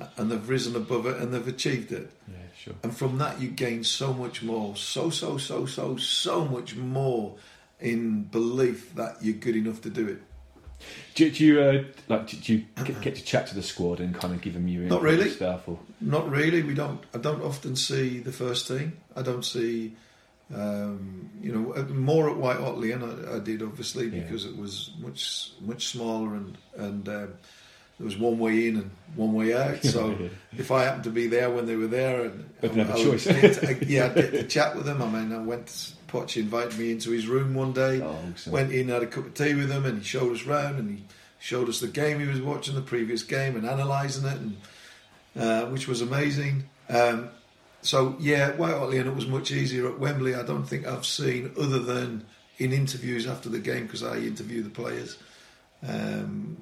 uh, and they've risen above it, and they've achieved it. Yeah, sure. And from that, you gain so much more, so, so, so, so, so much more in belief that you're good enough to do it. Do, do you uh, like? Do you get, get to chat to the squad and kind of give them your Not really. stuff? Or Not really. We don't. I don't often see the first team. I don't see Um, you know, uh, more at White Hart Lane I, I did obviously Yeah. because it was much much smaller and and um, there was one way in and one way out. So Yeah. if I happened to be there when they were there, and But didn't have a I choice. to- yeah, I'd get to chat with them. I mean, I went. Poch invited me into his room one day. Oh, awesome. Went in, had a cup of tea with him, and he showed us round, and he showed us the game he was watching, the previous game, and analysing it, and uh, which was amazing. Um, so yeah, White Hart Lane it was much easier at Wembley. I don't think I've seen other than in interviews after the game because I interview the players. Um,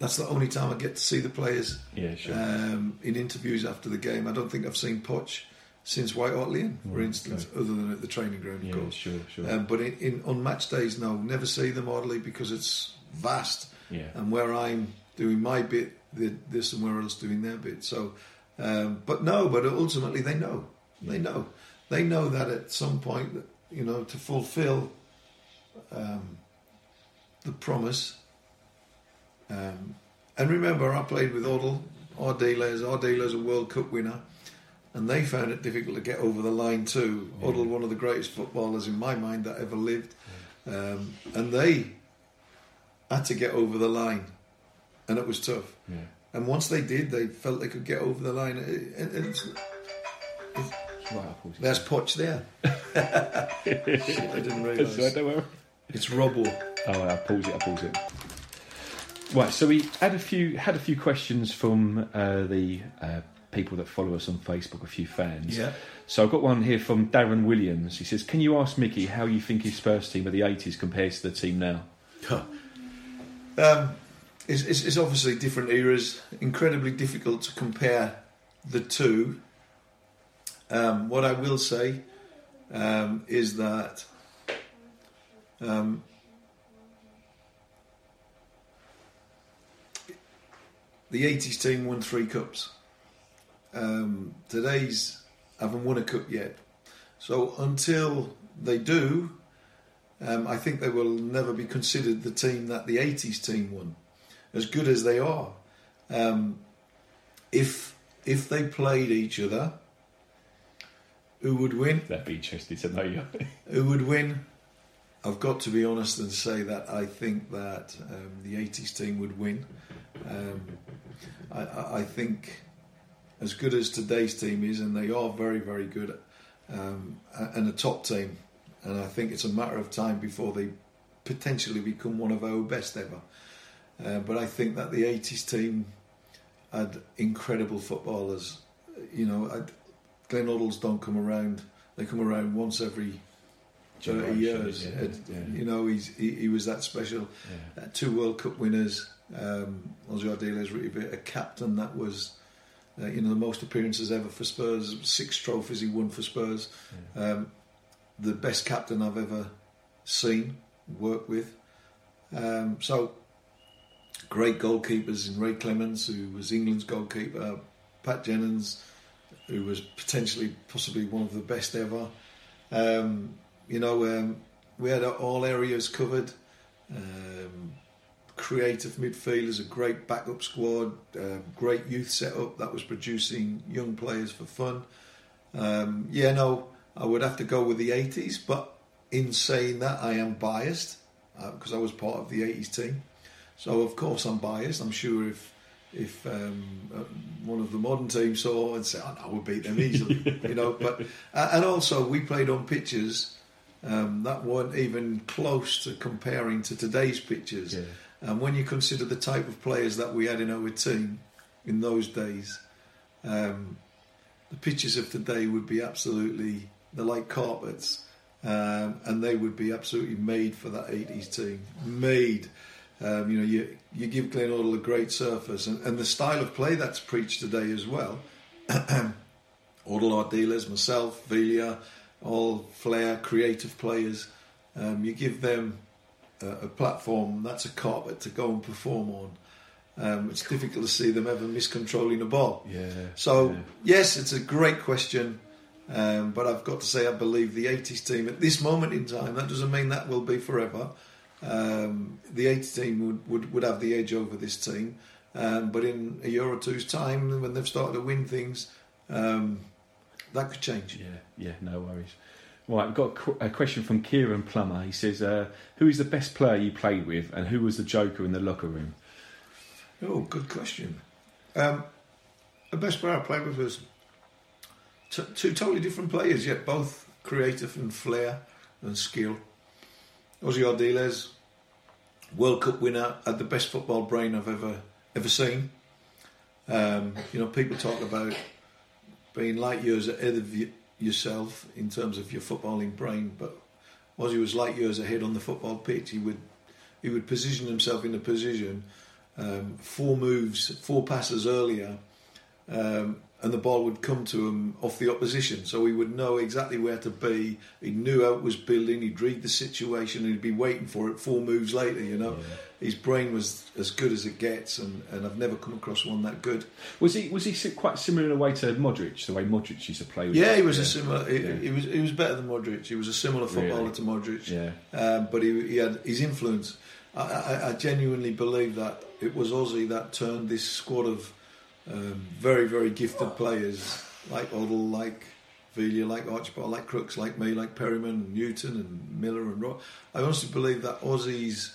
that's the only time I get to see the players Yeah, sure. um, in interviews after the game. I don't think I've seen Poch since White Hart Lane, for Right, instance, okay. other than at the training ground, of yeah, course. sure, sure. Um, but in, in on match days, no, never see them hardly because it's vast, yeah. and where I'm doing my bit, they're, they're somewhere else doing their bit. So, um, but no, but ultimately they know, they know, they know that at some point, that, you know, to fulfil um, the promise. Um, and remember, I played with Hoddle, our dealers. Ardiles a World Cup winner, and they found it difficult to get over the line too. Yeah. Hoddle, one of the greatest footballers in my mind that ever lived, um, and they had to get over the line, and it was tough. yeah. And once they did, they felt they could get over the line. It- it- it's- It's there's Poch there. Shit, I didn't realise. Don't worry. It's Robbo. Oh, I pause it. I pause it. Right, so we had a few had a few questions from uh, the uh, people that follow us on Facebook, a few fans. Yeah. So I've got one here from Darren Williams. He says, "Can you ask Mickey how you think his first team of the '80s compares to the team now?" Um, it's, it's, it's obviously different eras. Incredibly difficult to compare the two. Um, what I will say um, is that um, the 80s team won three cups. Um, today's haven't won a cup yet. So until they do, um, I think they will never be considered the team that the 80s team won, as good as they are. Um, if if they played each other, who would win? That'd be interesting to know. you. Who would win? I've got to be honest and say that I think that um, the 80s team would win. Um, I, I, I think as good as today's team is, and they are very, very good, um, and a top team, and I think it's a matter of time before they potentially become one of our best ever. Uh, but I think that the 80s team had incredible footballers. You know, I'd, Glenn Hoddles don't come around. They come around once every 30 Generation, years. yeah, yeah. You know, he's, he, he was that special. Yeah. Uh, two World Cup winners. Um, Ossie Ardiles really bit a captain that was, uh, you know, the most appearances ever for Spurs. Six trophies he won for Spurs. Um, the best captain I've ever seen, worked with. Um, so, great goalkeepers in Ray Clemence, who was England's goalkeeper, Pat Jennings, who was potentially, possibly one of the best ever. Um, you know, um, we had all areas covered. Um, creative midfielders, a great backup squad, uh, great youth setup that was producing young players for fun. Um, yeah, no, I would have to go with the 80s, but in saying that, I am biased because I was part of the 80s team. So, of course, I'm biased. I'm sure if if um, uh, one of the modern teams saw and said, "Oh no, we'll beat them easily," you know. But uh, and also we played on pitches um, that weren't even close to comparing to today's pitches. Yeah. And when you consider the type of players that we had in our team in those days, um, the pitches of today would be absolutely they're like carpets, um, and they would be absolutely made for that '80s team. Made, um, you know, you you give Glenn Hoddle a great surface, and, and the style of play that's preached today as well. Hoddle, Ardiles, myself, Villa, all flair, creative players. Um, you give them a, a platform that's a carpet to go and perform on. Um, it's difficult to see them ever miscontrolling a ball. Yeah. So yeah. yes, it's a great question, um, but I've got to say I believe the '80s team at this moment in time. That doesn't mean that will be forever. Um, the '80s team would, would, would have the edge over this team, um, but in a year or two's time, when they've started to win things, um, that could change. Yeah, yeah, no worries. Right, we've got a qu- a question from Kieran Plummer. He says, uh, "Who is the best player you played with, and who was the joker in the locker room?" Oh, good question. Um, the best player I played with was t- two totally different players, yet both creative and flair and skill. Ossie Ardiles, World Cup winner, had the best football brain I've ever ever seen. Um, you know, people talk about being light years ahead of yourself in terms of your footballing brain, but Ozzy was light years ahead on the football pitch. He would he would position himself in a position um, four moves, four passes earlier, um, and the ball would come to him off the opposition. So he would know exactly where to be. He knew how it was building. He'd read the situation and he'd be waiting for it four moves later. You know, his brain was as good as it gets, and, and I've never come across one that good. Was he was he quite similar in a way to Modric, the way Modric used to play? with Yeah, he was a similar. He, Yeah. he was he was better than Modric. He was a similar footballer Really? to Modric. Yeah. um, but he, he had his influence. I, I, I genuinely believe that it was Ossie that turned this squad of um, very, very gifted players like Hoddle, like Villa, like Archibald, like Crooks, like me, like Perryman, Newton, and Miller and Rock. I honestly believe that Ossie's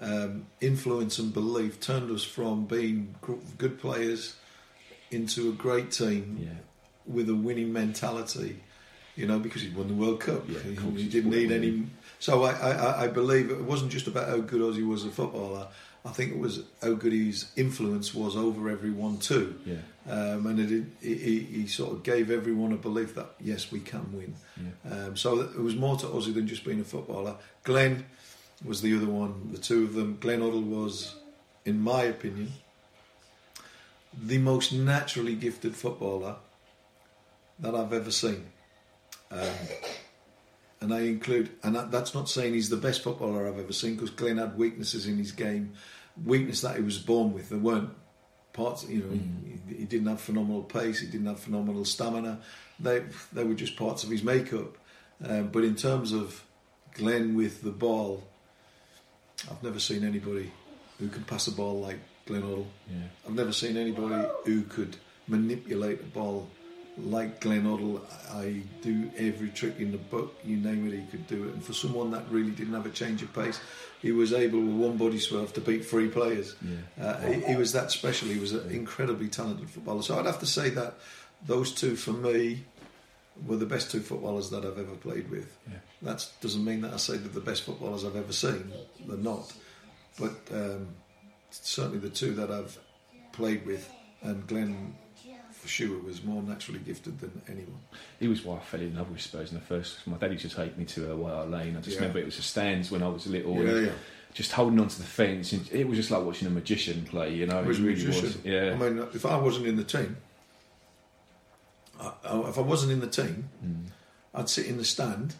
um, influence and belief turned us from being good players into a great team Yeah. with a winning mentality, you know, because he'd won the World Cup. Yeah, he, he didn't need any. So I, I, I believe it wasn't just about how good Aussie was a footballer. I think it was how good his influence was over everyone too. Yeah. Um, and it, he, he, he sort of gave everyone a belief that yes, we can win. Yeah. Um, so it was more to Ossie than just being a footballer. Glenn was the other one. The two of them. Glenn Hoddle was, in my opinion, the most naturally gifted footballer that I've ever seen. Um, and I include, and that, that's not saying he's the best footballer I've ever seen, because Glenn had weaknesses in his game, weakness that he was born with. There weren't parts, you know, he, he didn't have phenomenal pace, he didn't have phenomenal stamina. They they were just parts of his makeup. Um, but in terms of Glenn with the ball, I've never seen anybody who can pass a ball like Glenn Hoddle. Yeah. I've never seen anybody who could manipulate a ball like Glenn Hoddle. I do every trick in the book, you name it, he could do it. And for someone that really didn't have a change of pace, he was able with one body swerve to beat three players. Yeah. Uh, he, he was that special. He was an incredibly talented footballer. So I'd have to say that those two, for me, were the best two footballers that I've ever played with. Yeah. That doesn't mean that I say they're the best footballers I've ever seen. They're not. But um, certainly the two that I've played with, and Glenn sure was more naturally gifted than anyone. He was why I fell in love with Spurs in the first. My dad used to take me to uh, White Lane. I just Yeah. remember it was the stands when I was little. Yeah, yeah. Just holding onto the fence, and it was just like watching a magician play. You know, was it a really magician. was. Yeah, I mean, if I wasn't in the team, I, I- if I wasn't in the team, Mm. I'd sit in the stand.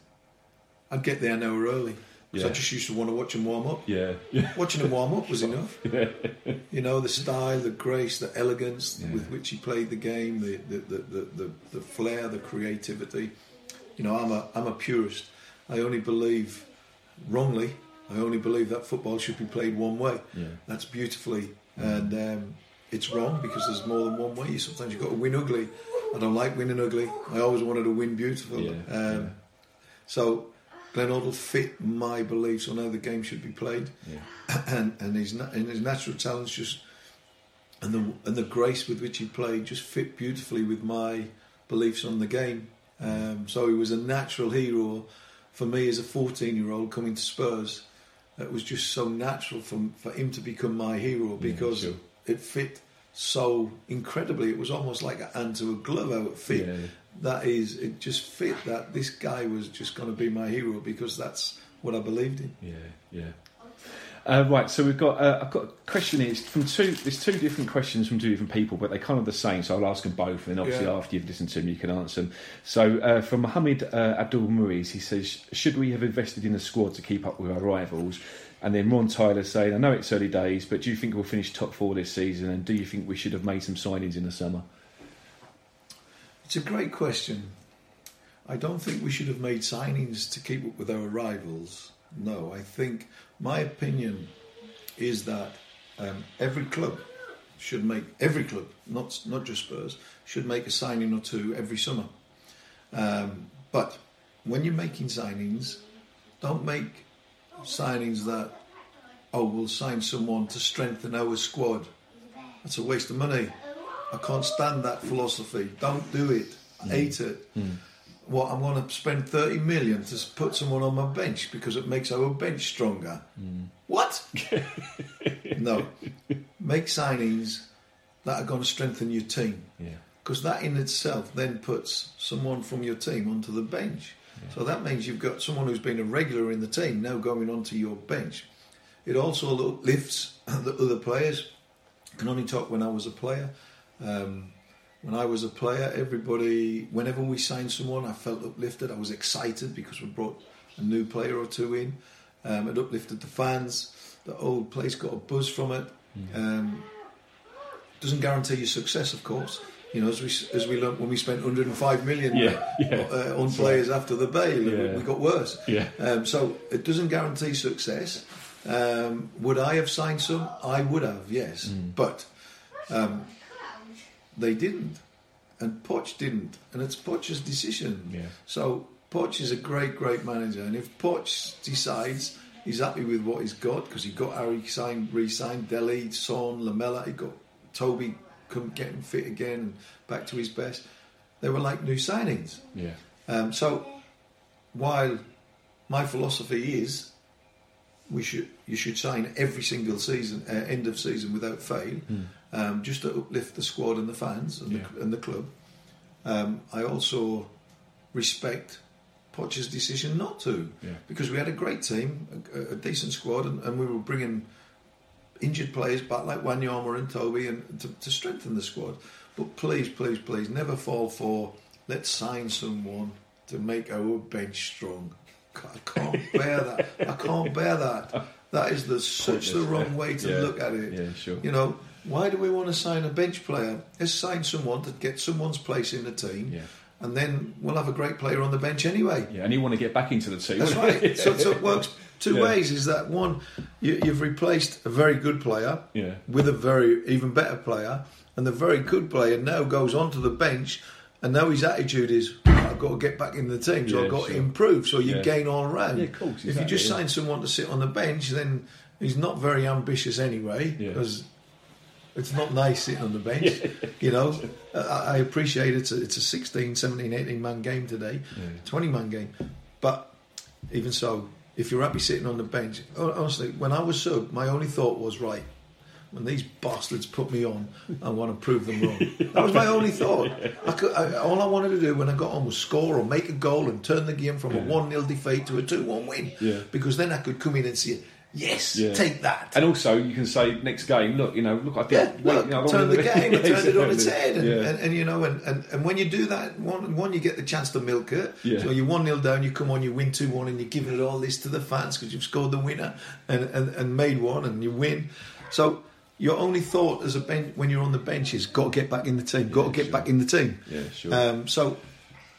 I'd get there an hour early because Yeah. I just used to want to watch him warm up. yeah, yeah. Watching him warm up was enough. You know, the style, the grace, the elegance Yeah. with which he played the game, the the, the, the, the the flair, the creativity. You know, I'm a I'm a purist. I only believe, wrongly, I only believe that football should be played one way. Yeah. That's beautifully, and um, it's wrong because there's more than one way. You sometimes you've got to win ugly. I don't like winning ugly. I always wanted to win beautiful. Yeah, um, yeah. So Glenn Hoddle fit my beliefs on how the game should be played, Yeah. and and his and his natural talents just and the and the grace with which he played just fit beautifully with my beliefs on the game. Um, so he was a natural hero for me as a 14 year old coming to Spurs. It was just so natural for for him to become my hero because sure. it fit so incredibly. It was almost like a hand to a glove how it fit Yeah. That is it just fit that this guy was just going to be my hero because that's what I believed in. Yeah, yeah. Uh, right, so we've got. Uh, I've got a question. It's from two. There's two different questions from two different people, but they're kind of the same. So I'll ask them both, and then obviously Yeah. after you've listened to them, you can answer them. So uh, from Mohammed uh, Abdul Muiz, he says, "Should we have invested in the squad to keep up with our rivals?" And then Ron Tyler saying, "I know it's early days, but do you think we'll finish top four this season? And do you think we should have made some signings in the summer?" It's a great question. I don't think we should have made signings to keep up with our rivals. No, I think my opinion is that um, every club should make every club, not not just Spurs, should make a signing or two every summer. Um, but when you're making signings, don't make signings that oh we'll sign someone to strengthen our squad. That's a waste of money. I can't stand that philosophy. Don't do it. I hmm. hate it. Hmm. What I'm going to spend 30 million to put someone on my bench because it makes our bench stronger. Hmm. What? no. Make signings that are going to strengthen your team Yeah. because that in itself then puts someone from your team onto the bench. So that means you've got someone who's been a regular in the team now going onto your bench. It also lifts the other players. I can only talk when I was a player. Um, when I was a player, everybody, whenever we signed someone, I felt uplifted. I was excited because we brought a new player or two in. Um, it uplifted the fans. The old place got a buzz from it. Um, doesn't guarantee your success, of course. You know, as we as we learned when we spent 105 million Yeah, yeah. uh, on players after the Bale, Yeah. we got worse. Yeah. Um, so it doesn't guarantee success. Um, would I have signed some? I would have, yes, Mm. but um, they didn't, and Poch didn't, and it's Poch's decision. Yeah. So Poch is a great, great manager, and if Poch decides he's happy with what he's got because he got Harry signed, re-signed, Dele, Son, Lamela, he got Toby come getting fit again and back to his best. They were like new signings. Yeah. Um, so while my philosophy is we should you should sign every single season, uh, end of season without fail, um, just to uplift the squad and the fans and. Yeah. the, and the club. Um, I also respect Poch's decision not to, Yeah. because we had a great team, a, a decent squad, and, and we were bringing injured players back like Wanyama and Toby and to, to strengthen the squad. But please, please, please, never fall for let's sign someone to make our bench strong. I can't bear that. I can't bear that. That is the such the wrong way to Yeah. look at it. Yeah, sure. You know, why do we want to sign a bench player? Let's sign someone to get someone's place in the team, Yeah. and then we'll have a great player on the bench anyway. Yeah, and you want to get back into the team. That's right. So, so it works two Yeah. ways. Is that one, you, you've replaced a very good player Yeah. with a very even better player, and the very good player now goes onto the bench, and now his attitude is, I've got to get back in the team, so Yeah, I've got to improve. So you Yeah. gain all round. Yeah, of course, if you just sign someone to sit on the bench, then he's not very ambitious anyway, Yeah. because. It's not nice sitting on the bench, you know. I, I appreciate it's a, it's a 16, 17, 18 man game today, Yeah. 20 man game. But even so, if you're happy sitting on the bench, honestly, when I was sub, my only thought was, right, when these bastards put me on, I want to prove them wrong. That was my only thought. I could, I, all I wanted to do when I got on was score or make a goal and turn the game from a 1 0 defeat to a 2 1 win. Yeah. Because then I could come in and say, yes, Yeah. take that. And also, you can say next game, look, you know, look, I did. Yeah, wait, look, you know, I turn the game Yeah, turn it on its head. And, Yeah. and, and, you know, and, and, and when you do that, one, one you get the chance to milk it. Yeah. So you're 1 0 down, you come on, you win 2 1, and you're giving it all this to the fans because you've scored the winner and, and, and made one and you win. So your only thought as a bench when you're on the bench is got to get back in the team, got to get sure. back in the team. Yeah, sure. Um, so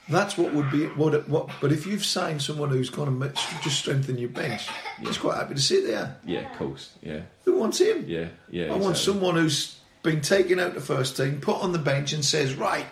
that's what would be what, what. But if you've signed someone who's going to just strengthen your bench, he's quite happy to sit there. yeah, of course. Yeah, Who wants him? yeah, yeah. I want someone who's been taken out the first team, put on the bench, and says, "Right,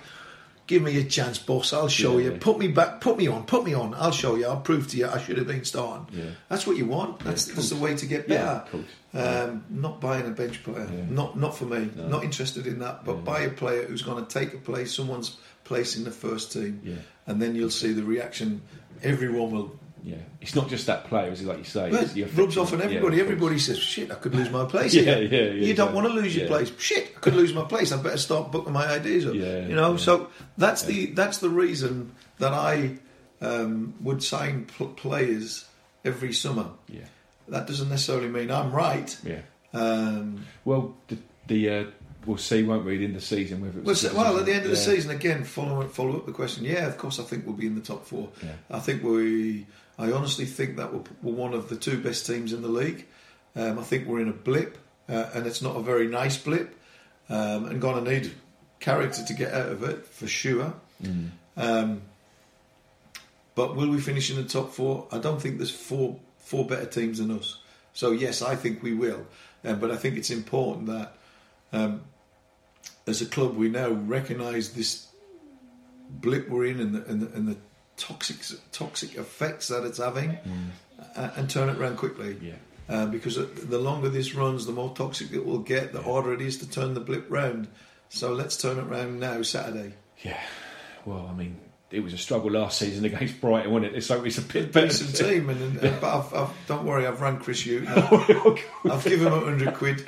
give me a chance, boss. I'll show Yeah, you. yeah. Put me back. Put me on. Put me on. I'll show you. I'll prove to you. I should have been starting. Yeah. That's what you want. That's, that's the way to get Yeah, better. Um, not buying a bench player. Yeah. Not not for me. No. Not interested in that. But Yeah. buy a player who's going to take a place, someone's place in the first team, Yeah. and then you'll see the reaction. Everyone will Yeah, it's not just that player, is it? Like you say, well, it rubs off on everybody. course. everybody says, "Shit, I could lose my place Yeah, here." yeah, yeah, you don't want to lose your Yeah. place. Shit, I could lose my place. I better start booking my ideas up. Yeah, you know. yeah. So that's the that's the reason that I um, would sign pl- players every summer. Yeah, That doesn't necessarily mean I'm right. yeah. Um, Well, the, the uh, we'll see, won't we, in the season whether it's well, so- well, at the end of the Yeah. season, again, follow follow up the question. Yeah, of course, I think we'll be in the top four. Yeah. I think we. I honestly think that we're, we're one of the two best teams in the league. Um, I think we're in a blip, uh, and it's not a very nice blip, um, and going to need character to get out of it for sure. Mm. Um, but will we finish in the top four? I don't think there's four four better teams than us. So yes, I think we will. Um, but I think it's important that um, as a club we now recognise this blip we're in and the, and the, and the toxic toxic effects that it's having, uh, and turn it around quickly. Yeah. Uh, because the longer this runs, the more toxic it will get. The harder it is to turn the blip round. So let's turn it round now, Saturday. Yeah. Well, I mean, it was a struggle last season against Brighton, wasn't it? It's like it's a bit better. Decent team, and, and, and but I've, I've, don't worry, I've run Chris Hughton. I've given him a hundred quid.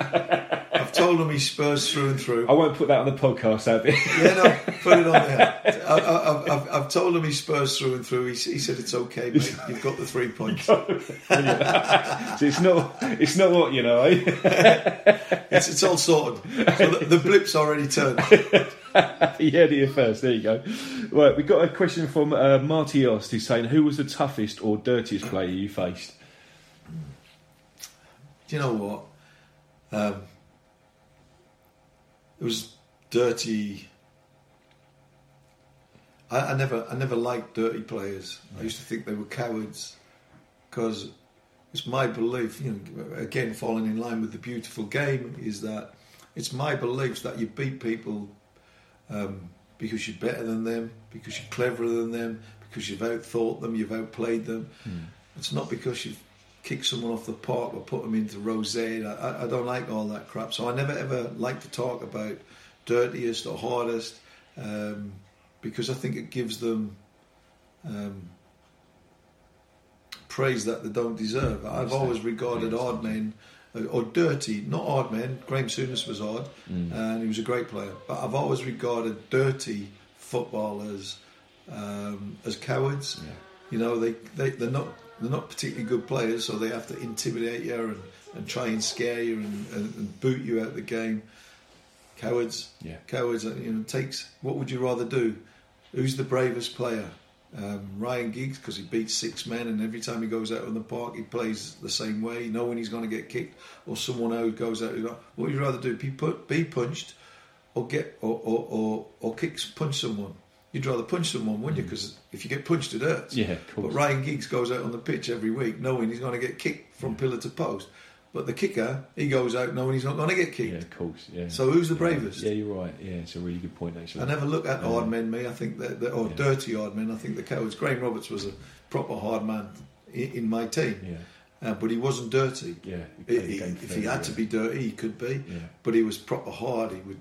I've told him he's Spurs through and through. I won't put that on the podcast, there. Yeah, no, put it on there. I, I, I've, I've told him he's Spurs through and through. He, he said it's okay, mate. You've got the three points. so it's not, it's not what you know. Eh? It's, it's all sorted. So the, the blip's already turned. heard it first. There you go. Right, we got a question from uh, Marty Ost who's saying, "Who was the toughest or dirtiest player you faced?" Do you know what? Um, it was dirty. I, I never, I never liked dirty players. I used to think they were cowards because it's my belief. You know, again, falling in line with the beautiful game is that it's my beliefs that you beat people um, because you're better than them, because you're cleverer than them, because you've outthought them, you've outplayed them. It's not because you've kicked someone off the park or put them into row Z. I, I don't like all that crap. So I never ever like to talk about dirtiest or hardest um, because I think it gives them um, praise that they don't deserve. I've always regarded hard men uh, or dirty, not hard men. Graham Souness was hard, and he was a great player. But I've always regarded dirty footballers um, as cowards. You know, they, they they're not they're not particularly good players, so they have to intimidate you and, and try and scare you and, and, and boot you out of the game. Cowards, Yeah. cowards. uh, You know, takes. What would you rather do? Who's the bravest player? Um, Ryan Giggs because he beats six men, and every time he goes out on the park, he plays the same way. You know when he's going to get kicked, or someone else goes out. What would you rather do? Be put, be punched, or get or or or, or kick punch someone? You'd rather punch someone, wouldn't you? Because if you get punched, it hurts. Yeah, of course. But Ryan Giggs goes out on the pitch every week knowing he's going to get kicked from pillar to post. But the kicker, he goes out knowing he's not going to get kicked. Yeah, of course. Yeah. So who's the bravest? Yeah, you're right. Yeah, it's a really good point actually. I never look at hard men, me. I think that, that or Yeah. dirty hard men. I think the cowards. Graham Roberts was a proper hard man in, in my team, Yeah, uh, but he wasn't dirty. yeah. He- the he- if he had to be dirty, he could be. Yeah. But he was proper hard. He would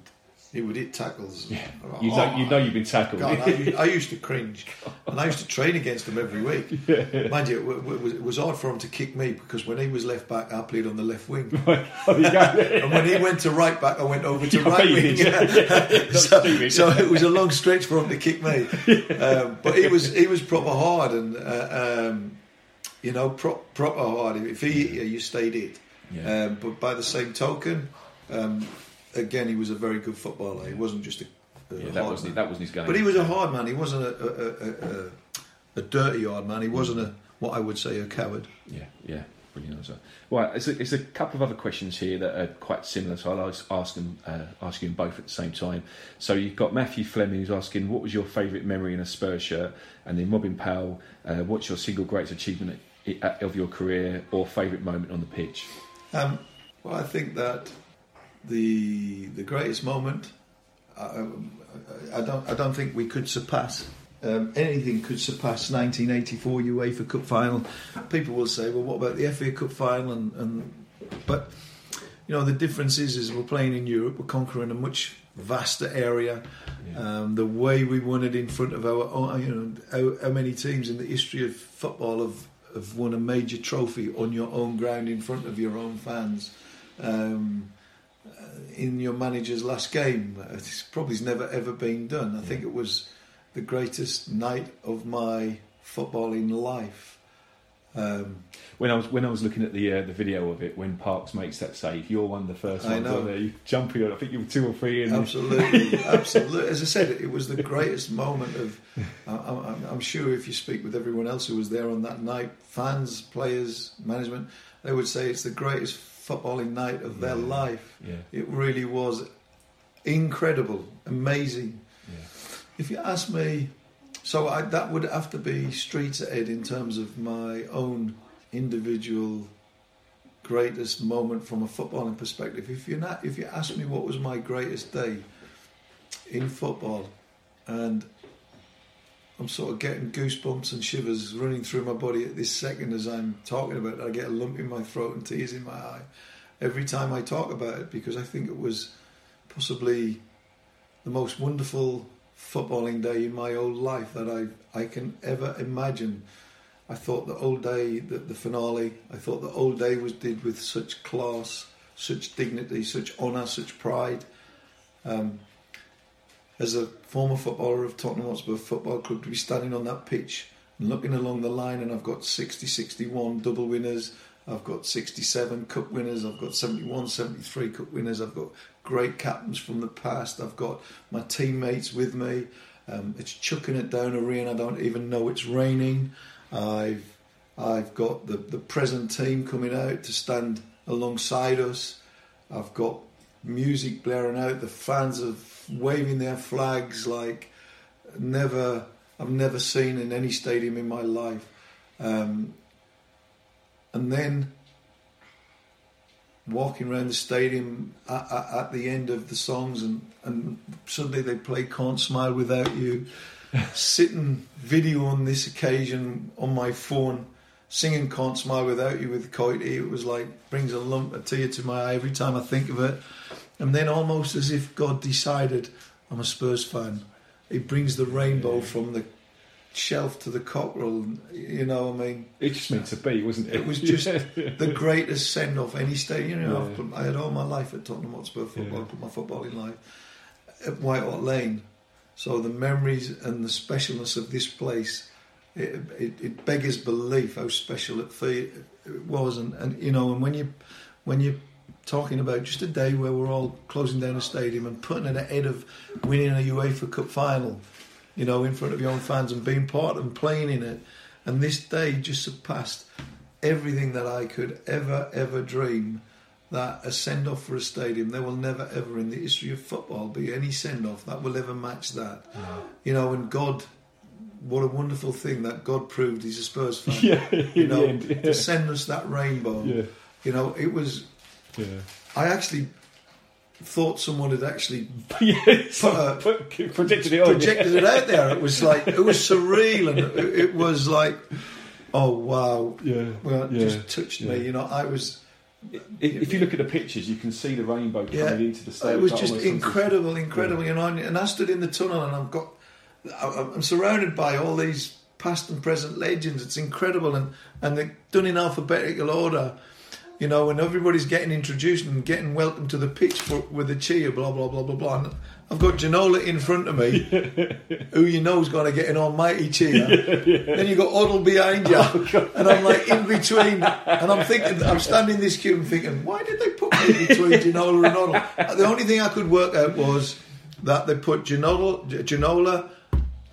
he would hit tackles. Yeah. You know, you know you've been tackled. God, I, used- I used to cringe, and I used to train against him every week. Mind you, it, wa- was, it was hard for him to kick me because when he was left back, I played on the left wing, you and when he went to right back, I went over to right wing. Not so, so it was a long stretch for him to kick me, um, but he was he was proper hard, and uh, um, you know, pro- proper hard. If he hit you, you stayed it. Yeah. Um, but by the same token, um, again, he was a very good footballer. He wasn't just a, a Yeah, that wasn't man. that wasn't his game. But he was a hard man. He wasn't a, a, a, dirty hard man. He wasn't a what I would say a coward. Yeah, yeah, brilliant answer. Right, it's a, it's a couple of other questions here that are quite similar, so I'll ask, them, uh, ask you them both at the same time. So you've got Matthew Fleming who's asking, what was your favourite memory in a Spurs shirt? And then Robin Powell, uh, what's your single greatest achievement of your career or favourite moment on the pitch? Um, well, I think that the the greatest moment. I, I don't. I don't think we could surpass. Um, anything could surpass 1984 UEFA Cup final. People will say, "Well, what about the FA Cup final?" And, and but you know, the difference is, is we're playing in Europe. We're conquering a much vaster area. Um, the way we won it in front of our, you know, how, how many teams in the history of football have have won a major trophy on your own ground in front of your own fans. Um, uh, in your manager's last game, it's probably never ever been done. I think it was the greatest night of my footballing life. Um, When I was when I was looking at the uh, the video of it, when Parks makes that save, you're one of the first I ones know. on there. You jumping on, I think you were two or three in. Absolutely, absolutely. As I said, it was the greatest moment of. I- I'm sure if you speak with everyone else who was there on that night, fans, players, management, they would say it's the greatest footballing night of their life. Yeah, It really was incredible, amazing. yeah. If you ask me, so I, that would have to be streets ahead in terms of my own individual greatest moment from a footballing perspective. If you not, if you ask me what was my greatest day in football, and I'm sort of getting goosebumps and shivers running through my body at this second as I'm talking about it. I get a lump in my throat and tears in my eye every time I talk about it because I think it was possibly the most wonderful footballing day in my whole life that I I can ever imagine. I thought the old day, the, the finale, I thought the old day was did with such class, such dignity, such honour, such pride. Um, as a former footballer of Tottenham Hotspur Football Club, to be standing on that pitch and looking along the line, and I've got 60, 61 double winners, I've got 67 cup winners, I've got 71, 73 cup winners, I've got great captains from the past, I've got my teammates with me. Um, it's chucking it down a rain, I don't even know it's raining. I've I've got the, the present team coming out to stand alongside us. I've got music blaring out. The fans are waving their flags like never I've never seen in any stadium in my life. Um, and then walking around the stadium at, at, at, the end of the songs, and, and suddenly they play "Can't Smile Without You." Sitting video on this occasion on my phone, singing "Can't Smile Without You" with Coity, it was like brings a lump, a tear to my eye every time I think of it. And then, almost as if God decided, I'm a Spurs fan. He brings the rainbow from the shelf to the cockerel. You know, what I mean, it just meant to be, wasn't it? It was just the greatest send off any stadium. You know, yeah. I had all my life at Tottenham Hotspur football, yeah. put my footballing life at White Hart Lane. So the memories and the specialness of this place, it, it, it beggars belief how special it, it was. And, and you know, and when you when you talking about just a day where we're all closing down a stadium and putting it ahead of winning a UEFA Cup final, you know, in front of your own fans and being part and playing in it. And this day just surpassed everything that I could ever, ever dream that a send off for a stadium, there will never, ever in the history of football be any send off that will ever match that. No. You know, and God, what a wonderful thing that God proved he's a Spurs fan. Yeah, you know, end, yeah. to send us that rainbow. Yeah. You know, it was yeah. I actually thought someone had actually yeah, put put, projected it projected yeah. it out there. It was like it was surreal, and it, it was like, oh wow, yeah, well, it yeah, just touched me. You know, I was. If you look at the pictures, you can see the rainbow coming into the stadium. It was just incredible, incredible. You know, and I stood in the tunnel, and I've got, I'm surrounded by all these past and present legends. It's incredible, and and they're done in alphabetical order you know, when everybody's getting introduced and getting welcome to the pitch for, with a cheer, blah blah blah blah blah. And I've got Ginola in front of me, who you know is going to get an almighty cheer. Yeah, yeah. Then you got Hoddle behind you, oh, and I'm like in between, and I'm thinking, I'm standing in this queue and thinking, why did they put me between Ginola and Hoddle? The only thing I could work out was that they put Ginola, Ginola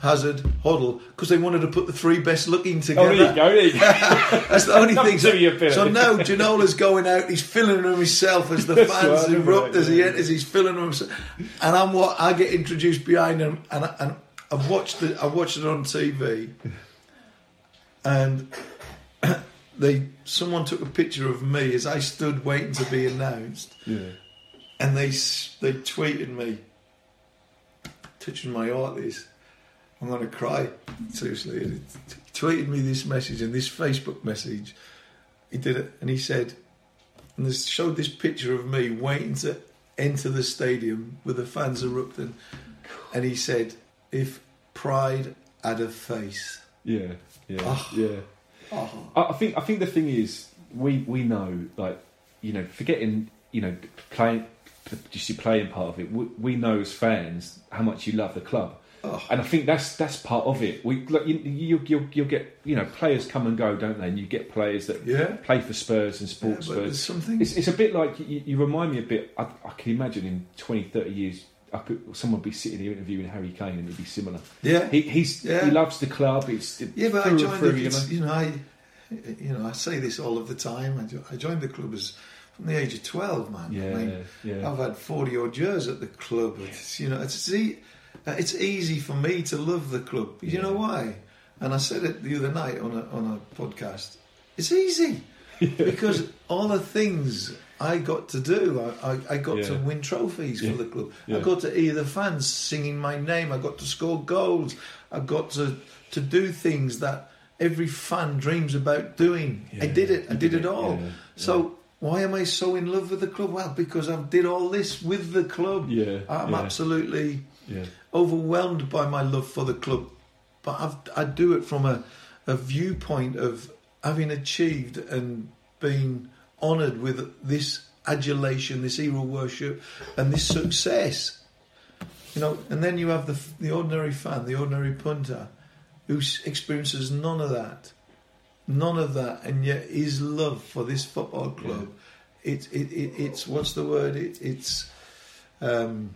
Hazard, Hoddle, because they wanted to put the three best looking together. Oh, there you go. There you go. That's the only thing. So, so now Ginola's going out. He's filling them himself as the fans erupt as he enters. He's filling them, himself. and I'm what I get introduced behind him, and and I've watched it. I watched it on TV, and they someone took a picture of me as I stood waiting to be announced. Yeah. And they they tweeted me, touching my heart. This I'm going to cry. Seriously. And He tweeted me this message and this Facebook message. He did it and he said, and they showed this picture of me waiting to enter the stadium with the fans erupting. And he said, if pride had a face. Yeah, yeah, oh. yeah. Oh. I think I think the thing is we we know like you know forgetting you know playing just the playing part of it. We, we know as fans how much you love the club. Oh. And I think that's that's part of it. We you, you you'll, you'll get you know players come and go, don't they? And you get players that yeah. play for Spurs and sports yeah, Spurs. Something... It's, it's, a bit like you, you, remind me a bit. I, I can imagine in 20, 30 years, I could, someone would be sitting here interviewing Harry Kane, and it'd be similar. Yeah, he he's yeah. he loves the club. It's yeah, but I joined through, the, you know? I you know I say this all of the time. I, joined the club as from the age of 12, man. Yeah, I mean, yeah. I've had 40 odd years at the club. It's, you know, it's see, it's easy for me to love the club. You yeah. know why? And I said it the other night on a, on a podcast. It's easy because all the things I got to do, I, I, I got yeah. to win trophies for the club. I got to hear the fans singing my name. I got to score goals. I got to to do things that every fan dreams about doing. I did it. I did did it all. So why am I so in love with the club? Well, because I did all this with the club. Yeah, I'm yeah. absolutely Yeah. overwhelmed by my love for the club, but I've, I do it from a, a viewpoint of having achieved and been honoured with this adulation, this hero worship, and this success. You know, and then you have the the ordinary fan, the ordinary punter, who experiences none of that, none of that, and yet his love for this football club, it, it, it it's what's the word? It, it's um,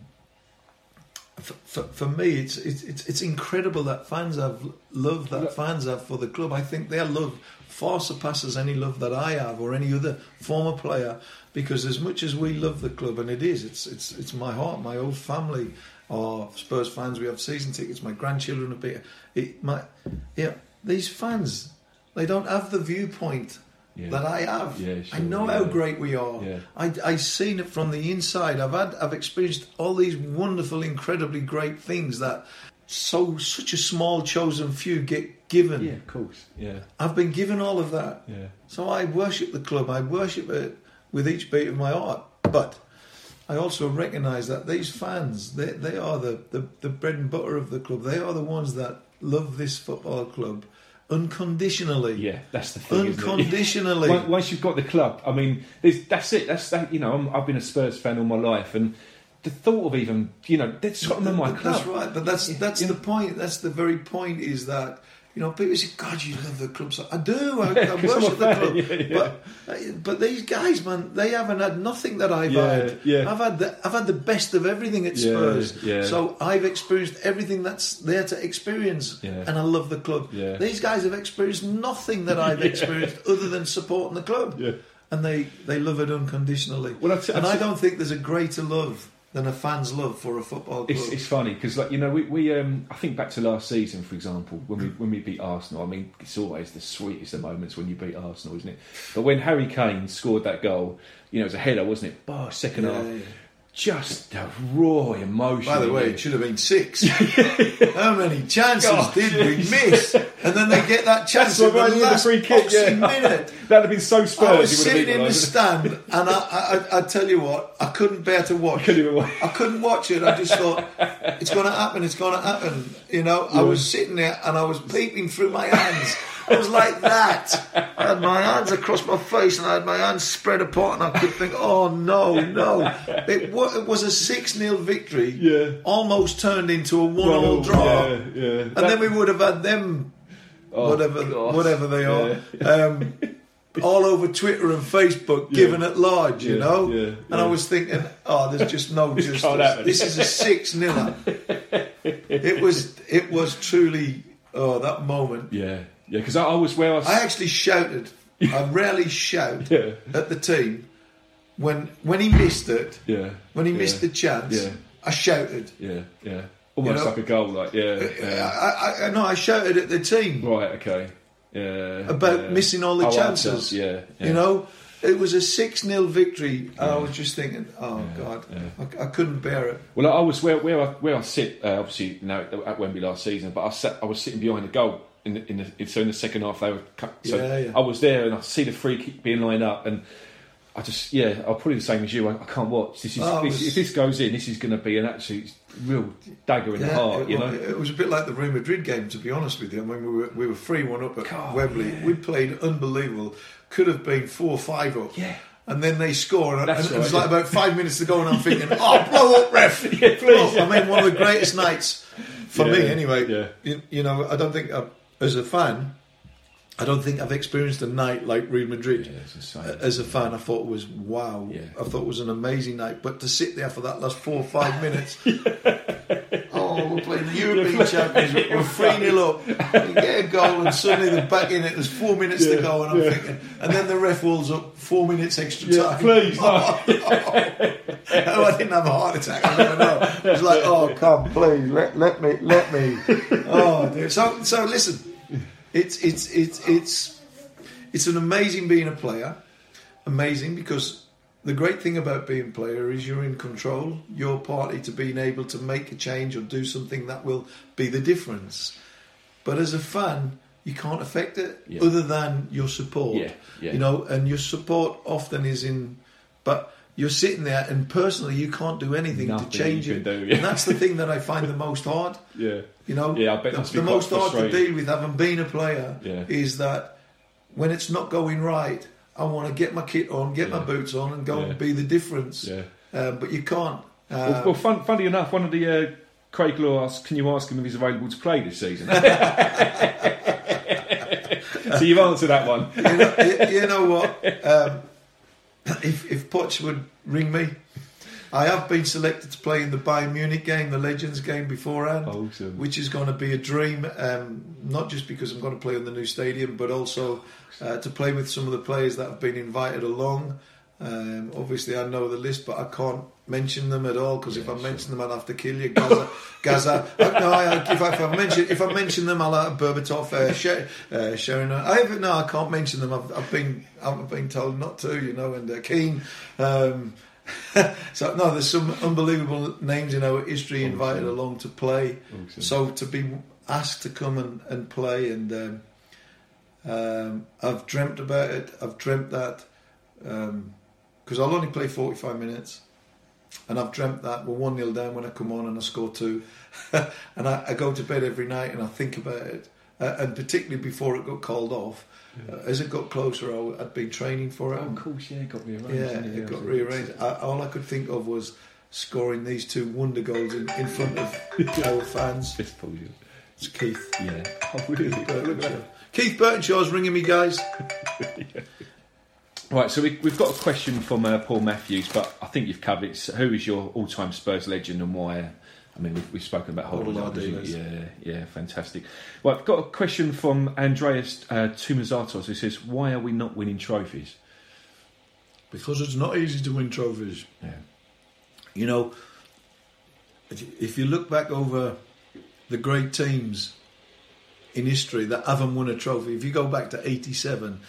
for, for, me, it's, it's it's it's incredible that fans have love that fans have for the club. I think their love far surpasses any love that I have or any other former player. Because as much as we love the club, and it is, it's it's it's my heart, my whole family are Spurs fans. We have season tickets. My grandchildren are big. It, my yeah, these fans, they don't have the viewpoint Yeah. that I have. Yeah, I know yeah. how great we are. Yeah. I I seen it from the inside. I've had I've experienced all these wonderful, incredibly great things that so such a small chosen few get given. Yeah, of course. Yeah, I've been given all of that. yeah. So I worship the club. I worship it with each beat of my heart. But I also recognise that these fans, they, they are the, the, the bread and butter of the club. They are the ones that love this football club unconditionally. Yeah, that's the thing. Unconditionally. Once- Once you've got the club, I mean, that's it. That's that. You know, I'm, I've been a Spurs fan all my life, and the thought of even, you know, Scotland my club. That's right, but that's that's Yeah. the point. That's the very point. Is that you know people say, "God, you love the club." So I do. I, I worship the club. yeah, yeah. But but these guys, man, they haven't had nothing that I've Yeah, had. yeah. I've had the I've had the best of everything at Spurs. yeah. So I've experienced everything that's there to experience, and I love the club. Yeah. These guys have experienced nothing that I've experienced other than supporting the club. Yeah. And they, they love it unconditionally. Well, I've and I don't think there's a greater love than a fan's love for a football club. It's, it's funny because, like you know, we, we um, I think back to last season, for example, when we when we beat Arsenal. I mean, it's always the sweetest of moments when you beat Arsenal, isn't it? But when Harry Kane scored that goal, you know, it was a header, wasn't it? Oh, second Yeah, half, yeah. Just the raw emotion. By the way, it should have been six. How many chances God, did we miss? And then they get that chance what the knew the last free kick. Yeah, minute. that'd have been so Spurs. I was it sitting in the stand, and I, I, I, tell you what, I couldn't bear to watch. Couldn't even watch. I couldn't watch it. I just thought it's going to happen. It's going to happen. You know, I was sitting there and I was peeping through my hands. I was like that. I had my hands across my face and I had my hands spread apart, and I could think, "Oh no, no!" It, wa- it was a six 0 victory. Yeah. almost turned into a one Well, draw. Yeah, yeah. And then we would have had them, Oh, whatever, God. whatever they are, um, all over Twitter and Facebook, Yeah. giving at large, you Yeah, know. yeah, and. I was thinking, oh, there's just no justice. This is a six nil. it was, it was truly, oh, that moment. Yeah, yeah. Because I, I was where I was. I actually shouted. I rarely shout Yeah. at the team when when he missed it, yeah, when he yeah, missed the chance. Yeah. I shouted. Yeah, yeah. Almost You know? like a goal, like yeah. I, yeah. I, I, no, I shouted at the team. Right, okay. Yeah. about missing all the Oh, chances. Yeah, yeah. You know, it was a 6 0 victory. I was just thinking, oh, God, I, I couldn't bear it. Well, I was where where I, where I sit. Uh, obviously, now at Wembley last season, but I sat. I was sitting behind the goal in the, in the so in the second half they were. Cut, so Yeah, yeah. I was there and I see the free kick being lined up and. I just, yeah, I'm probably the same as you. I, I can't watch. This is Oh, this, was- if this goes in, this is going to be an absolute real dagger in the heart. it, you know, it was a bit like the Real Madrid game, to be honest with you. I mean, we were, we were 3 1 up at God, Wembley. yeah. We played unbelievable. Could have been 4 or 5 up. Yeah. And then they score, and, That's it was right, like yeah. about five minutes to go, and I'm thinking, "Oh, blow up, ref!" Yeah, please. up. I mean, one of the greatest nights for me, anyway. yeah. You, you know, I don't think, i as a fan, I don't think I've experienced a night like Real Madrid. Yeah. As a fan, I thought it was wow. Yeah. I thought it was an amazing night. But to sit there for that last four or five minutes, oh, we're playing the European champions. We're three 0 up. You get a goal, and suddenly they're back in it. There's four minutes to go, and I'm yeah. thinking, and then the ref walls up four minutes extra Yeah, time. please, no. oh, I didn't have a heart attack. I never know. It was like, oh, come, please, let, let me, let me. Oh, dear. So, so listen, it's it's it's it's it's an amazing being a player. Amazing because the great thing about being a player is you're in control. You're party to being able to make a change or do something that will be the difference. But as a fan, you can't affect it Yeah. other than your support. Yeah, yeah. You know, and your support often is in, but you're sitting there and personally you can't do anything Nothing to change it. do. And that's the thing that I find the most hard. Yeah. You know, Yeah, I bet the, the most hard to deal with having been a player Yeah. is that when it's not going right, I want to get my kit on, get my boots on, and go Yeah. and be the difference. Yeah. Um, but you can't. Uh, Well, well fun, funny enough, one of the uh, Craig Law asked, "Can you ask him if he's available to play this season?" so you've answered that one. you, know, you, you know what? Um, if if Poch would ring me, I have been selected to play in the Bayern Munich game, the Legends game beforehand, Awesome. which is going to be a dream. Um, not just because I'm going to play in the new stadium, but also uh, to play with some of the players that have been invited along. Um, obviously, I know the list, but I can't mention them at all because if I mention them, I'll have to kill you. Gazza, Gazza. Uh, no, I, if, I, if I mention if I mention them, I'll have Berbatov, uh, Sher, uh, Sharon. I no, I can't mention them. I've, I've been I've been told not to, you know, and uh, Keane. Um, so no, there's some unbelievable names in our history invited along to play. So to be asked to come and, and play, and um, um, I've dreamt about it. I've dreamt that because I'll only play 45 minutes, and I've dreamt that we're one 0 down when I come on and I score two, and I, I go to bed every night and I think about it, uh, and particularly before it got called off. Uh, as it got closer, I, I'd been training for it. Oh, of course, yeah, it got rearranged. Yeah, it got rearranged. I, all I could think of was scoring these two wonder goals in, in front of our fans. Pulls you. It's Keith. Yeah. Oh, really? Look at Burkinshaw. Keith Burkinshaw's ringing me, guys. Right, so we, we've got a question from uh, Paul Matthews, but I think you've covered it. So who is your all-time Spurs legend and why? I mean, we've, we've spoken about All Holden. our obviously. dealers. Yeah, yeah, fantastic. Well, I've got a question from Andreas uh, Tumazatos who says, "Why are we not winning trophies?" Because it's not easy to win trophies. Yeah, You know, if if you look back over the great teams in history that haven't won a trophy, if you go back to 87,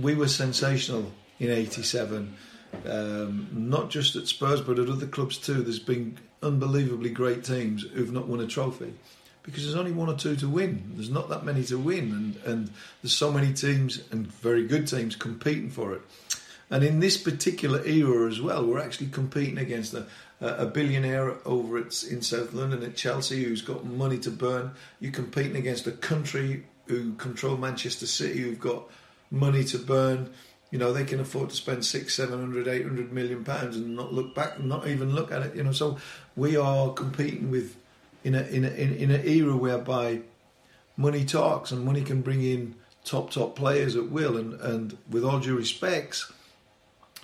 we were sensational in 87. Um, not just at Spurs, but at other clubs too. There's been unbelievably great teams who've not won a trophy because there's only one or two to win. There's not that many to win, and, and there's so many teams and very good teams competing for it. And in this particular era as well, we're actually competing against a, a billionaire over at, in South London at Chelsea who's got money to burn. You're competing against a country who control Manchester City who've got money to burn. You know, they can afford to spend six, seven hundred, eight hundred million pounds and not look back, and not even look at it. You know, so we are competing with in a in a in, an era whereby money talks and money can bring in top top players at will. And and with all due respects,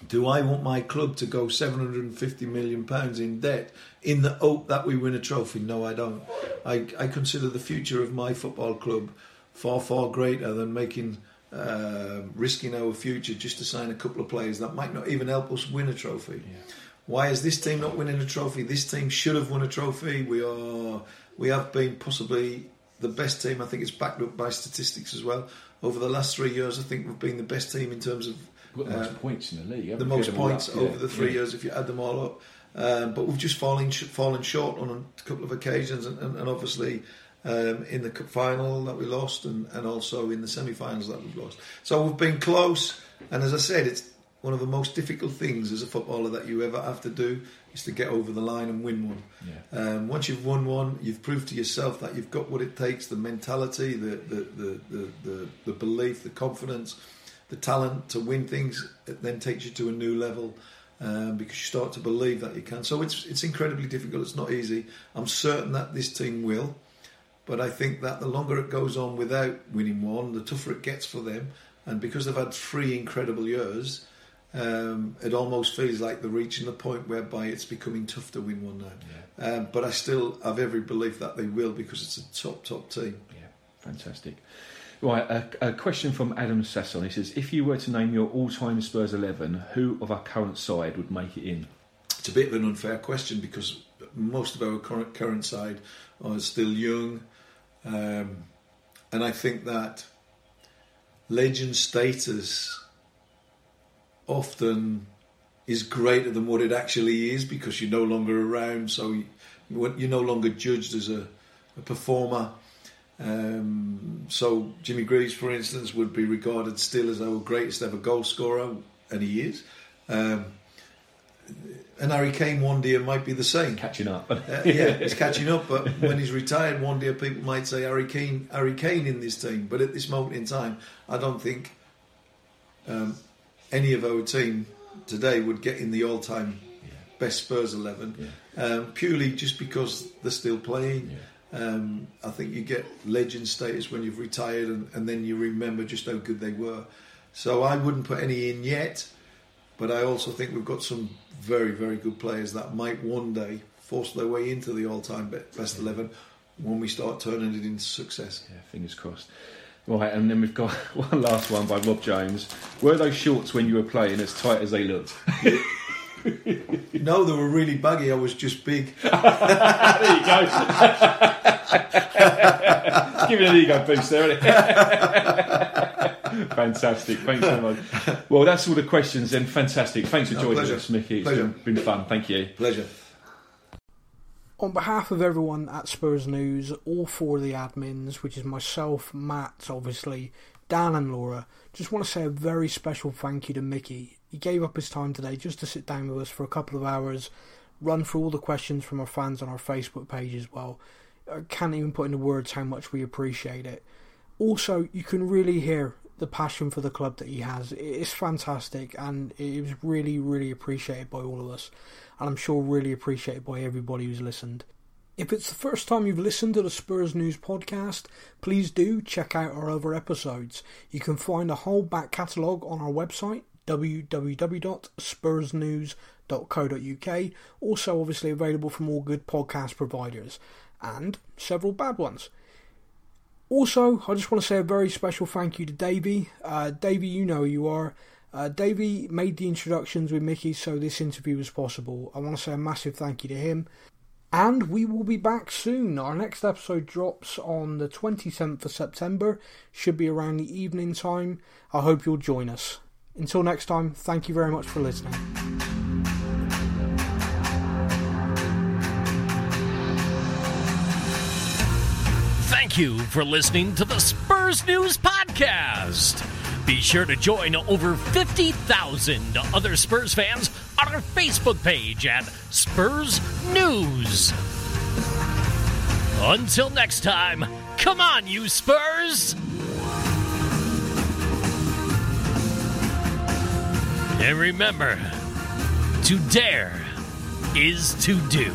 do I want my club to go 750 million pounds in debt in the hope that we win a trophy? No, I don't. I, I consider the future of my football club far far greater than making uh, risking our future just to sign a couple of players that might not even help us win a trophy. Why is this team not winning a trophy? This team should have won a trophy. We are we have been possibly the best team. I think it's backed up by statistics as well. Over the last three years, I think we've been the best team in terms of the most Uh, points in the league. the haven't we? most Add them all points up, over yeah, the three yeah. years if you add them all up. Um, but we've just fallen sh- fallen short on a couple of occasions, and, and, and obviously um, in the cup final that we lost, and, and also in the semi-finals that we've lost. So we've been close, and as I said, it's one of the most difficult things as a footballer that you ever have to do is to get over the line and win one. Yeah. Um, once you've won one, you've proved to yourself that you've got what it takes: the mentality, the the the the, the, the belief, the confidence, the talent to win things. It then takes you to a new level um, because you start to believe that you can. So it's it's incredibly difficult. It's not easy. I'm certain that this team will, but I think that the longer it goes on without winning one, the tougher it gets for them. And because they've had three incredible years, um, it almost feels like they're reaching the point whereby it's becoming tough to win one now. Um, but I still have every belief that they will because it's a top, top team. Yeah, fantastic. Right, a, a question from Adam Sasson. He says, "If you were to name your all-time Spurs eleven, who of our current side would make it in?" It's a bit of an unfair question because most of our current, current side are still young. Um, and I think that legend status often is greater than what it actually is because you're no longer around, so you, you're no longer judged as a, a performer. Um, so Jimmy Greaves, for instance, would be regarded still as our greatest ever goal scorer, and he is. Um, and Harry Kane one day might be the same. Catching up. Uh, yeah, he's catching up. But when he's retired, one day people might say Harry Kane, Harry Kane in this team. But at this moment in time, I don't think um, any of our team today would get in the all-time best Spurs eleven. Um, purely just because they're still playing. Um, I think you get legend status when you've retired, and, and then you remember just how good they were. So I wouldn't put any in yet. But I also think we've got some very, very good players that might one day force their way into the all-time be- best eleven when we start turning it into success. Yeah, fingers crossed. Right, and then we've got one last one by Rob Jones. Were those shorts when you were playing as tight as they looked? No, they were really baggy. I was just big. there you go. Give it an ego boost there, isn't it? Fantastic. Thanks so much. Well, that's all the questions then. Fantastic. Thanks for No, joining pleasure. us, Mickey. It's Pleasure. been, been fun. Thank you. Pleasure. On behalf of everyone at Spurs News, all four of the admins, which is myself, Matt, obviously, Dan, and Laura, just want to say a very special thank you to Mickey. He gave up his time today just to sit down with us for a couple of hours, run through all the questions from our fans on our Facebook page as well. I can't even put into words how much we appreciate it. Also, you can really hear the passion for the club that he has. It's fantastic and it was really, really appreciated by all of us. And I'm sure really appreciated by everybody who's listened. If it's the first time you've listened to the Spurs News podcast, please do check out our other episodes. You can find a whole back catalogue on our website, www.spursnews.co.uk, also obviously available from all good podcast providers, and several bad ones. Also, I just want to say a very special thank you to Davey. Uh, Davey, you know who you are. Uh, Davey made the introductions with Mickey so this interview was possible. I want to say a massive thank you to him. And we will be back soon. Our next episode drops on the 27th of September. Should be around the evening time. I hope you'll join us. Until next time, thank you very much for listening. Thank you for listening to the Spurs News Podcast. Be sure to join over 50,000 other Spurs fans on our Facebook page at Spurs News. Until next time, come on, you Spurs! And remember, to dare is to do.